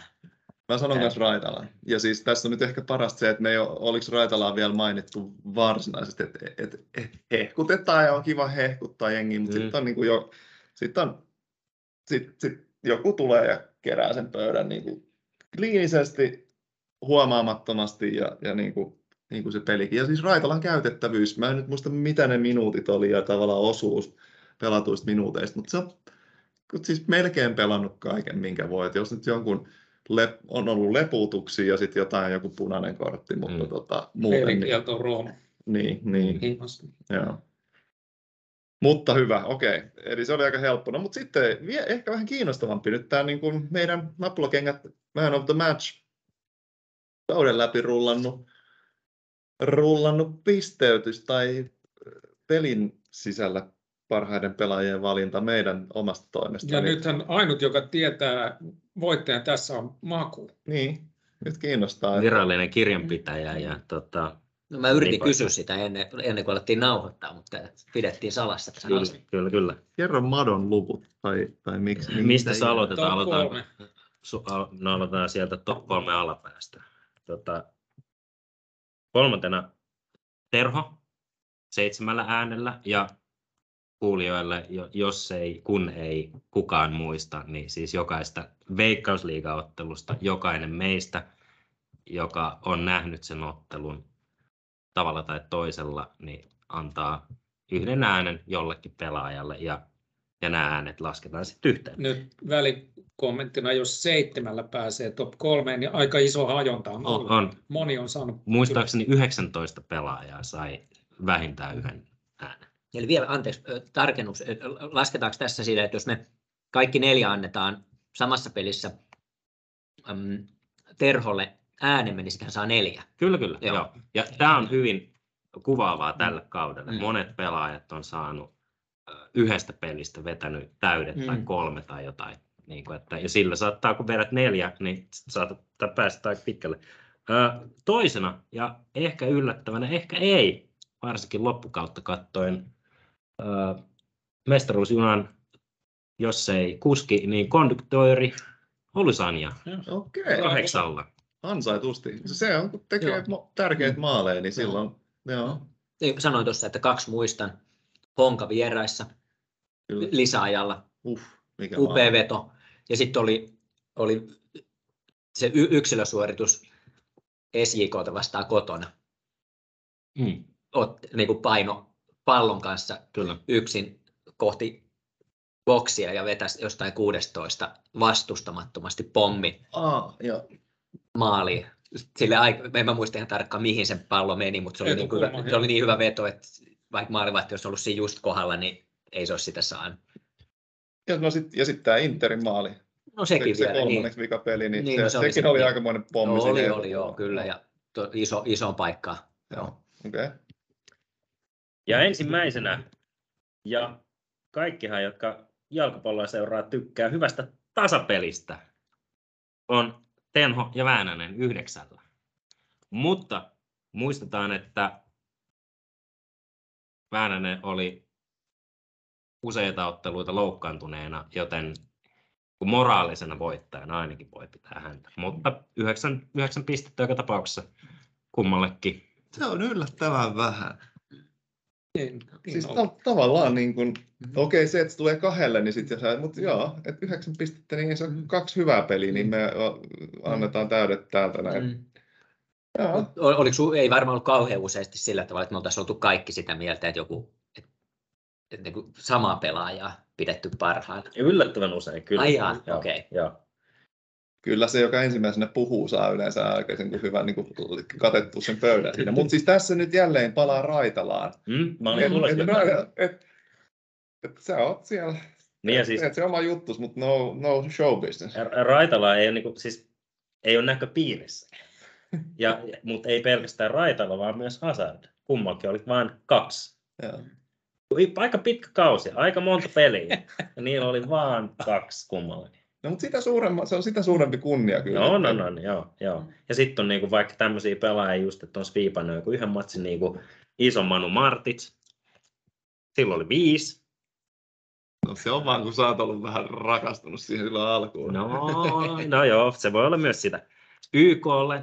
Mä sanon myös Raitala. Ja siis tässä on nyt ehkä parasta se, että me ei ole, oliko Raitalaa vielä mainittu varsinaisesti, että et, et, hehkutetaan ja on kiva hehkuttaa jengiä, mutta mm. sitten on, niin kuin jo, sit on sit, sit joku tulee ja kerää sen pöydän niin kuin kliinisesti, huomaamattomasti ja, ja niin kuin, niin kuin se pelikin. Ja siis Raitalan käytettävyys, mä en nyt muista mitä ne minuutit oli ja tavallaan osuus pelatuista minuuteista, mutta se on siis melkein pelannut kaiken, minkä voi. Et jos nyt jonkun lep, on ollut leputuksia ja sitten jotain joku punainen kortti, mutta mm. tota, muuten... Pelikielto Rooma. Niin, niin. Joo. Mutta hyvä, okei. Eli se oli aika helppo. No, mutta sitten ehkä vähän kiinnostavampi nyt tämä niin kuin meidän nappulakengät Man of the Match kauden läpi rullannut, rullannut pisteytys tai pelin sisällä parhaiden pelaajien valinta meidän omasta toimesta. Ja niin... nythän ainut, joka tietää voittajan tässä on Maku. Niin, nyt kiinnostaa. Virallinen kirjanpitäjä ja tota, No mä yritin niin kysyä sitä ennen, ennen kuin alettiin nauhoittaa, mutta pidettiin salassa. Kyllä, kyllä, kyllä. Kerro Madon luvut, tai, tai miksi? Mistä se aloitetaan? Aloitetaan, no, aloitetaan sieltä top kolme alapäästä. Tota, kolmantena Terho seitsemällä äänellä ja kuulijoille, jos ei, kun ei kukaan muista, niin siis jokaista veikkausliigaottelusta, jokainen meistä, joka on nähnyt sen ottelun tavalla tai toisella, niin antaa yhden äänen jollekin pelaajalle ja, ja nämä äänet lasketaan sitten yhteen. Nyt välikommenttina, jos seitsemällä pääsee top kolmeen, niin aika iso hajonta on, on, on. Moni on saanut. Muistaakseni 19 pelaajaa sai vähintään yhden äänen. Eli vielä, anteeksi, tarkennus. Lasketaanko tässä siitä, että jos me kaikki neljä annetaan samassa pelissä äm, Terholle äänen, niin sitten hän saa neljä. Kyllä, kyllä. Joo. Joo. Ja tämä on hyvin kuvaavaa tällä kaudella. Mm. Monet pelaajat on saanut yhdestä pelistä vetänyt täydet mm. tai kolme tai jotain. Niin kuin, että, ja sillä saattaa, kun vedät neljä, niin saatat päästä aika pitkälle. Ö, toisena, ja ehkä yllättävänä, ehkä ei, varsinkin loppukautta kattoen, mestaruusjunan, jos ei kuski, niin konduktööri Olusania okay. kahdeksalla. Ansaitusti. Se on, kun tekee joo. tärkeitä maaleja, niin silloin, joo. joo. Niin, sanoin tuossa, että kaksi muistan. Honka vieraissa Kyllä. lisäajalla. Uff, mikä Upea veto. Ja sitten oli, oli se y- yksilösuoritus SJKta vastaan kotona. Mm. Ot, niin kuin paino pallon kanssa Kyllä. yksin kohti boksia ja vetäisi jostain 16 vastustamattomasti pommi Aa, joo. Maaliin. Sille aika, en mä muista ihan tarkkaan mihin se pallo meni, mutta se oli, niin, hyvä, se oli niin hyvä veto, että vaikka maalivahti olisi ollut siinä just kohdalla, niin ei se olisi sitä saanut. Ja, no sit, ja sitten tämä Interin maali. No sekin se, vielä. Se kolmanneksi niin. vikapeli, niin, niin se, no se sekin oli, se, aikamoinen pommi. No, oli, oli, joo, kyllä, ja to, iso, iso paikka. Joo. Okay. Ja ensimmäisenä, ja kaikkihan, jotka jalkapalloa seuraa, tykkää hyvästä tasapelistä, on Tenho ja Väänänen yhdeksällä. Mutta muistetaan, että Väänänen oli useita otteluita loukkaantuneena, joten moraalisena voittajana ainakin voi pitää häntä. Mutta yhdeksän, yhdeksän pistettä joka tapauksessa kummallekin. Se on yllättävän vähän. Niin, niin Siis on. ta- tavallaan niin kuin, Mhm. okei okay, se, että se tulee kahdelle, niin sitten sä, mutta joo, että yhdeksän pistettä, niin se on kaksi hyvää peliä, niin me o, annetaan täydet täältä näin. Mm. Ol- Oliko sun, ei varmaan ollut kauhean useasti sillä tavalla, että me oltaisiin oltu kaikki sitä mieltä, että joku että, että niin kuin samaa pelaajaa pidetty parhaana. Yllättävän usein, kyllä. Ai jaa, okei. Joo. Kyllä se, joka ensimmäisenä puhuu, saa yleensä aikaisin kuin hyvä niin kuin, katettu sen pöydän siinä. Mutta siis tässä nyt jälleen palaa Raitalaan. Mm, mä olin Et, et, Ra- et, et, sä oot siellä, Niin ja siis teet se oma juttus, mutta no, no show business. Ra- Raitala ei ole, niinku, siis, ei ole näköpiirissä. Ja, mutta ei pelkästään Raitala, vaan myös Hazard. Kummallakin oli vain kaksi. Joo. Aika pitkä kausi, aika monta peliä. Ja niillä oli vain kaksi kummallakin. No, mutta sitä suuremma, se on sitä suurempi kunnia kyllä. No, no, no, joo, joo. Ja sitten on niinku vaikka tämmöisiä pelaajia just, että on sviipannut joku yhden matsin niinku iso Manu Martic. Silloin oli viisi. no, se on vaan, kun sä oot ollut vähän rakastunut siihen silloin alkuun. No, no joo, se voi olla myös sitä. YKlle,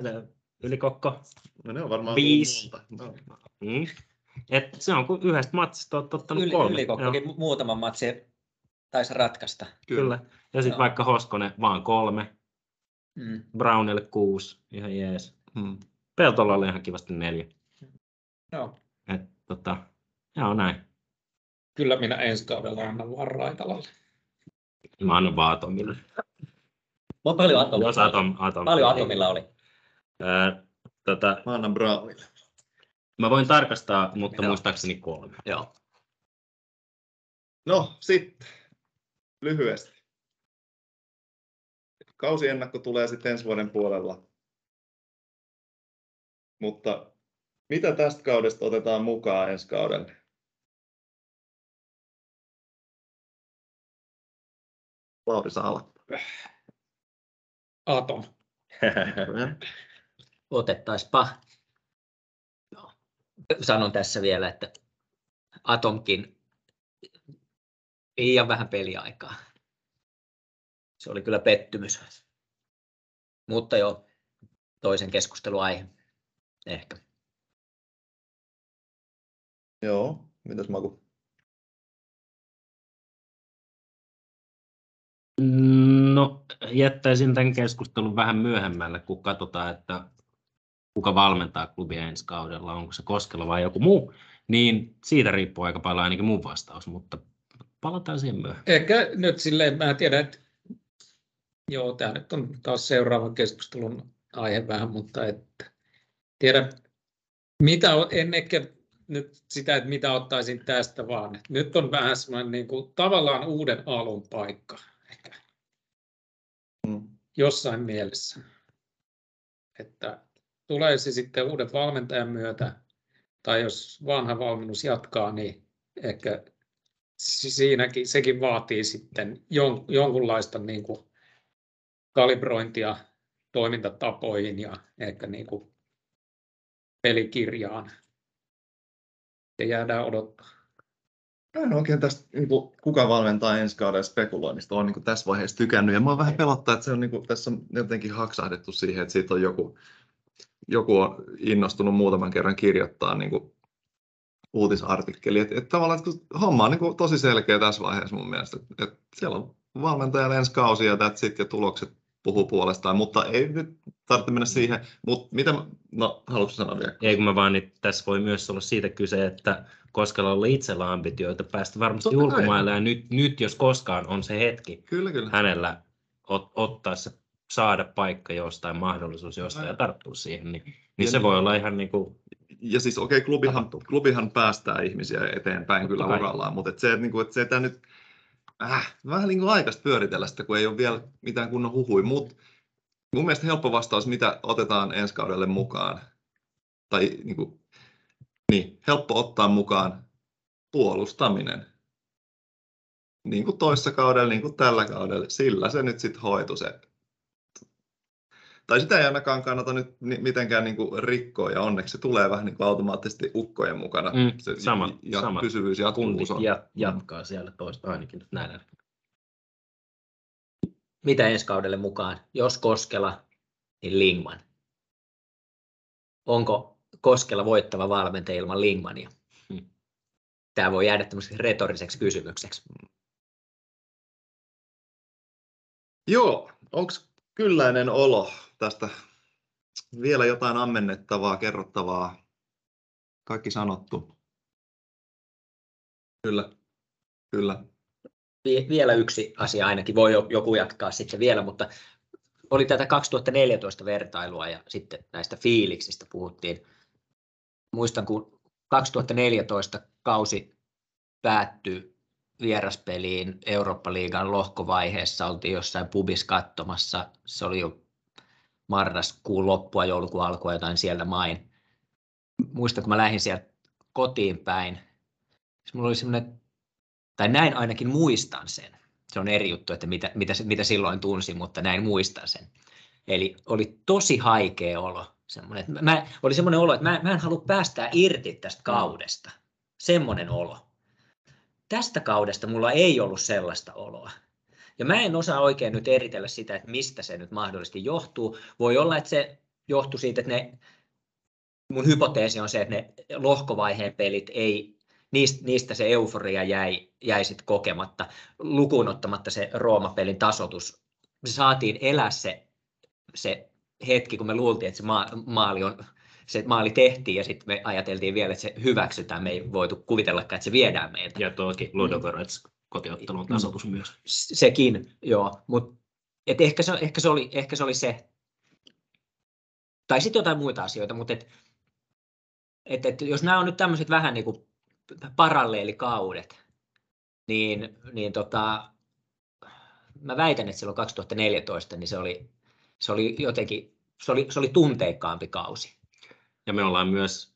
ylikokko. no ne on varmaan Viisi. No. Mm. Et se on, kun yhdestä matsista olet ottanut Yli, kolme. ylikokkokin Joo, muutaman matsin taisi ratkaista. kyllä. Ja sitten vaikka Hoskonen vaan kolme, Mm. Brownille kuusi, ihan jees. Hmm. Peltolla oli ihan kivasti neljä. Joo. Et, tota, joo näin. Kyllä minä ensi kaudella annan vaan Raitalalle. Mä annan vaan Atomille. Mo- Paljon Atomilla, Jos Atom, Atom. paljon Atomilla oli. Ää, tota, Mä annan Brownille. mä voin tarkastaa, mutta Joo. muistaakseni kolme. Joo. No, sitten lyhyesti. Kausiennakko tulee sitten ensi vuoden puolella. Mutta mitä tästä kaudesta otetaan mukaan ensi kaudelle? Lauri saa aloittaa. Atom. Otettaispa. Joo. Sanon tässä vielä, että Atomkin liian vähän peliaikaa. Se oli kyllä pettymys. Mutta jo toisen keskusteluaihe ehkä. Joo, mitäs Maku? No, jättäisin tämän keskustelun vähän myöhemmälle, kun katsotaan, että kuka valmentaa klubia ensi kaudella, onko se Koskela vai joku muu, niin siitä riippuu aika paljon ainakin mun vastaus, mutta palataan siihen myöhemmin. Ehkä nyt silleen, mä tiedän, että joo, tämä nyt on taas seuraavan keskustelun aihe vähän, mutta että tiedä, mitä, en ehkä nyt sitä, että mitä ottaisin tästä vaan. Nyt on vähän semmoinen niin kuin, tavallaan uuden alun paikka ehkä Mm. jossain mielessä. Että tulee se sitten uuden valmentajan myötä, tai jos vanha valmennus jatkaa, niin ehkä si- siinäkin, sekin vaatii sitten jon, jonkunlaista niin kuin kalibrointia toimintatapoihin ja ehkä niin kuin pelikirjaan. Ja jäädään odottaa. Mä en oikein tästä, niin kuin, kuka valmentaa ensi kauden spekuloinnista, on niin kuin, tässä vaiheessa tykännyt. Ja mä vähän pelottaa, että se on, niin kuin, tässä on jotenkin haksahdettu siihen, että siitä on joku, joku on innostunut muutaman kerran kirjoittaa niin kuin, uutisartikkeli. Että, että tavallaan että homma on niin kuin, tosi selkeä tässä vaiheessa mun mielestä. Että, että siellä on valmentajan ensi kausi ja that's it, ja tulokset puhuu puolestaan, mutta ei nyt tarvitse mennä siihen. Mutta mitä, no haluatko sanoa vielä? Ei kun mä vaan, niin tässä voi myös olla siitä kyse, että Koskela oli itsellä ambitioita päästä varmasti Totta kai. ulkomaille, ja nyt, nyt jos koskaan on se hetki Kyllä, kyllä. hänellä ot, ottaa se, saada paikka jostain, mahdollisuus jostain ja tarttua siihen, niin, niin Ja se niin- voi olla ihan niin kuin, ja siis okei, okay, klubihan, klubihan päästää ihmisiä eteenpäin kyllä kai. urallaan, mutta et se, että niinku, et se, että nyt äh, vähän niin kuin aikaista pyöritellä sitä, kun ei ole vielä mitään kunnon huhui, mutta mun mielestä helppo vastaus, mitä otetaan ensi kaudelle mukaan, tai niin kuin, niin, helppo ottaa mukaan puolustaminen. Niin kuin toissa kaudella, niin kuin tällä kaudella, sillä se nyt sitten hoitu se tai sitä ei ainakaan kannata nyt mitenkään niin kuin rikkoa, ja onneksi se tulee vähän niin kuin automaattisesti ukkojen mukana. Mm, se sama- ja, sama. pysyvyys Kunti jatkuvuus on. jat, jatkaa siellä toista ainakin nyt näin. Mitä ensi kaudelle mukaan? Jos Koskela, niin Lingman. Onko Koskela voittava valmentaja ilman Lingmania? Hmm. Tämä voi jäädä tämmöiseksi retoriseksi kysymykseksi. Joo, onko kylläinen olo tästä vielä jotain ammennettavaa, kerrottavaa? Kaikki sanottu. Kyllä, kyllä. Vie- Vielä yksi asia ainakin, voi jo- joku jatkaa sitten vielä, mutta oli tätä 2014 vertailua ja sitten näistä fiiliksistä puhuttiin. Muistan, kun 2014 kausi päättyi vieraspeliin Eurooppa-liigan lohkovaiheessa, oltiin jossain pubissa katsomassa, se oli jo marraskuun loppua, joulukuun alkua, jotain siellä main. Muistan, kun mä lähdin sieltä kotiin päin, siis mulla oli semmoinen, tai näin ainakin muistan sen. Se on eri juttu, että mitä, mitä, mitä silloin tunsin, mutta näin muistan sen. Eli oli tosi haikea olo. Semmoinen, että mä, oli semmoinen olo, että mä, mä en halua päästää irti tästä kaudesta. Semmoinen olo. Tästä kaudesta mulla ei ollut sellaista oloa. Ja mä en osaa oikein nyt eritellä sitä, että mistä se nyt mahdollisesti johtuu. Voi olla, että se johtuu siitä, että ne, mun hypoteesi on se, että ne lohkovaiheen pelit ei, niistä, se euforia jäi, jäi sit kokematta, lukuun ottamatta se Rooma-pelin tasotus. Me saatiin elää se, se hetki, kun me luultiin, että se maa, maali, on, se maali tehtiin ja sitten me ajateltiin vielä, että se hyväksytään. Me ei voitu kuvitellakaan, että se viedään meiltä. Ja toki Ludogorets kotiottelun tasoitus myös. Sekin, joo. Mutta ehkä, se, ehkä, se oli, ehkä se oli se. Tai sitten jotain muita asioita, mutta et, et, et, jos nämä on nyt tämmöiset vähän niin kuin paralleelikaudet, niin, niin tota, mä väitän, että silloin 2014 niin se oli, se oli jotenkin, se oli, se oli tunteikkaampi kausi. Ja me ollaan myös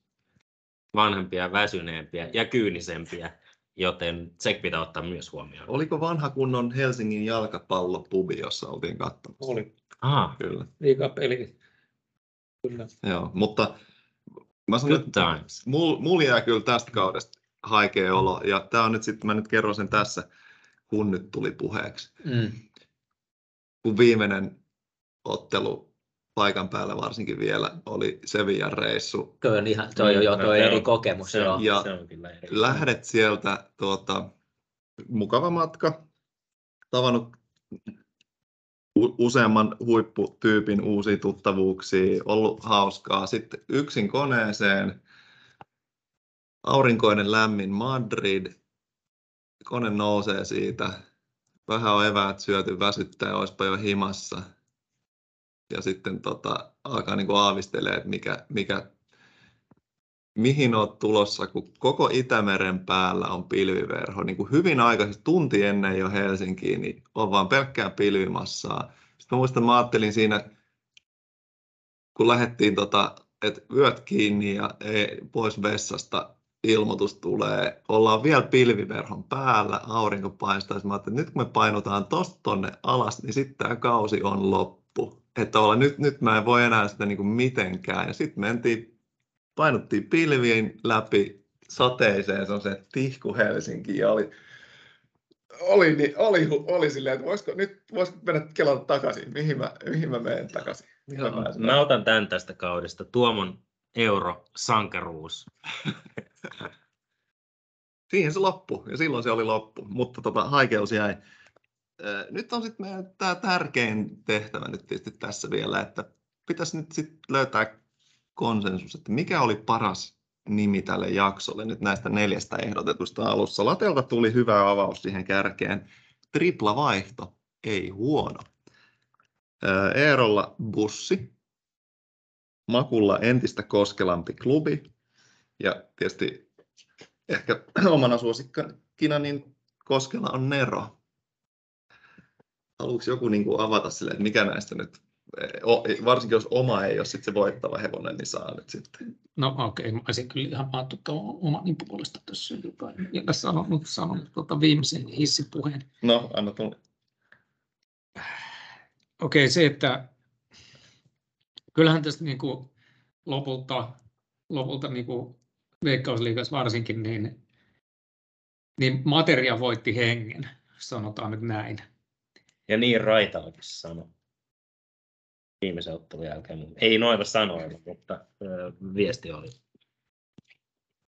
vanhempia, väsyneempiä ja kyynisempiä, joten se pitää ottaa myös huomioon. Oliko vanha kunnon Helsingin jalkapallopubi, jossa oltiin katsomassa? Oli Aha, Kyllä, liigapeli. Kyllä. joo. Mutta mä sanon, good että times. mul, mul jää kyllä tästä kaudesta haikea olo. Ja tämä on nyt sitten, mä nyt kerron sen tässä, kun nyt tuli puheeksi. Mm. Kun viimeinen ottelu paikan päällä varsinkin vielä oli Sevillan reissu. Toi on, ihan, toi on jo No, toi eri on- kokemus. Se joo. on, Ja se on kyllä eri. Lähdet sieltä, tuota, mukava matka, tavannut useamman huipputyypin uusia tuttavuuksia, ollut hauskaa. Sitten yksin koneeseen, aurinkoinen lämmin Madrid, kone nousee siitä, vähän on eväät syöty, väsyttää, olisipa jo himassa. Ja sitten tota, alkaa niinku aavistelee, että mikä, mikä mihin olet tulossa, kun koko Itämeren päällä on pilviverho. Niin kuin hyvin aikaisesti, tunti ennen jo Helsinkiin, niin on vaan pelkkää pilvimassaa. Sitten mä muistan, mä ajattelin siinä, kun lähdettiin, tota, että yöt kiinni ja ei, pois vessasta ilmoitus tulee, ollaan vielä pilviverhon päällä, aurinko paistaa. Mä että nyt kun me painutaan tosta tonne alas, niin sitten tämä kausi on loppu. Että olla, nyt, nyt mä en voi enää sitä niin kuin mitenkään. Ja sitten mentiin painuttiin pilviin läpi sateiseen, se on se tihku Helsinki ja oli, oli, niin, oli, oli silleen, että voisiko nyt voisiko mennä kelata takaisin, mihin mä, mihin mä menen takaisin. Mihin mä Mä otan tämän tästä kaudesta. Tuomon euro sankaruus. Siihen se loppu ja silloin se oli loppu, mutta tota, haikeus jäi. Ö, Nyt on sitten meidän tämä tärkein tehtävä nyt tietysti tässä vielä, että pitäisi nyt sitten löytää konsensus, että mikä oli paras nimi tälle jaksolle nyt näistä neljästä ehdotetusta alussa. Latelta tuli hyvä avaus siihen kärkeen. Tripla vaihto, ei huono. Ö, Eerolla bussi, Makulla entistä koskelampi klubi ja tietysti ehkä omana suosikkina niin Koskela on Nero. Haluatko joku niin kuin avata sille, että mikä näistä nyt, varsinkin jos oma ei ole sit se voittava hevonen, niin saa nyt sitten. No okei, mä olisin kyllä ihan maattu tuon omani puolesta tässä, joka ei vielä sanonut, sanonut tuota viimeisen hissipuheen. No, anna tulla. Okei, se, että kyllähän tästä niin kuin lopulta, lopulta niin kuin Veikkausliigassa varsinkin, niin, niin materia voitti hengen, sanotaan nyt näin. Ja niin Raitalakin sanoi viimeisen ottelun jälkeen. Ei noilla sanoilla, mutta ö, viesti oli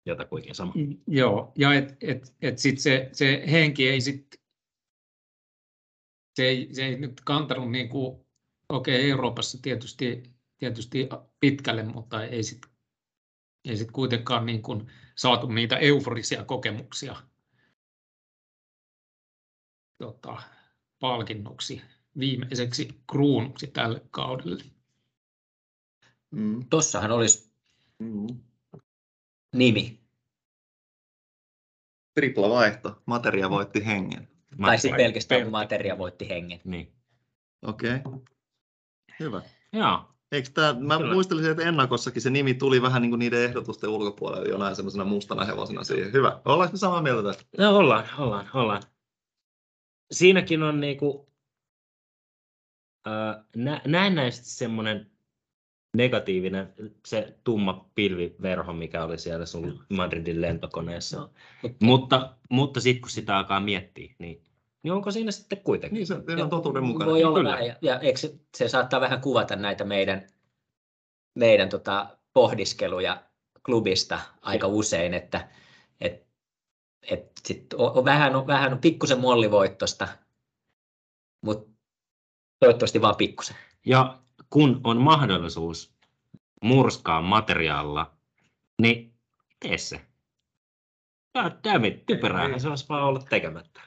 jotakuinkin sama. Joo, ja et, et, et sit se, se henki ei sit, se ei, se ei nyt kantanut niin kuin, okei okay, Euroopassa tietysti, tietysti pitkälle, mutta ei sit, ei sit kuitenkaan niin kuin saatu niitä euforisia kokemuksia tota, palkinnoksi, viimeiseksi kruunuksi tälle kaudelle. Mm. Tossahan olisi Mm. nimi. Tripla vaihto. Materia voitti hengen. Tai sitten pelkästään Pelti. materia voitti hengen. Niin. Okei. Okay. Hyvä. Joo. Eikö tää, mä Kyllä. muistelisin, että ennakossakin se nimi tuli vähän niin kuin niiden ehdotusten ulkopuolelle jonain semmoisena mustana hevosena siihen. Hyvä. Ollaanko me samaa mieltä tästä? No ollaan, ollaan, ollaan. Siinäkin on niinku, ää, nä- näennäisesti semmoinen negatiivinen, se tumma pilviverho, mikä oli siellä sun Madridin lentokoneessa. No, Mutta, mutta sitten kun sitä alkaa miettiä, niin, niin onko siinä sitten kuitenkin? Niin, se, on totuuden mukana. Voi olla Kyllä. vähän, ja, ja eikö se, se saattaa vähän kuvata näitä meidän, meidän tota, pohdiskeluja klubista aika usein, että et, et sit on, on vähän, on, vähän on pikkusen mollivoittosta, mutta toivottavasti vaan pikkusen. Ja kun on mahdollisuus murskaa materiaalilla, niin tee se. God damn it, typeräähän se olisi vaan ollut tekemättä.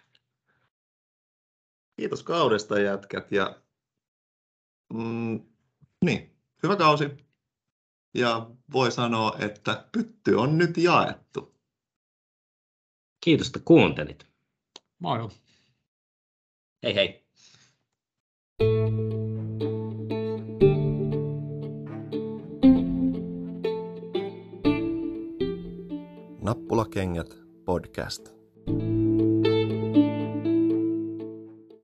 Kiitos kaudesta jätkät ja mm, niin, hyvä kausi. Ja voi sanoa, että pytty on nyt jaettu. Kiitos, että kuuntelit. Moi. Hei hei. Nappulakengät podcast.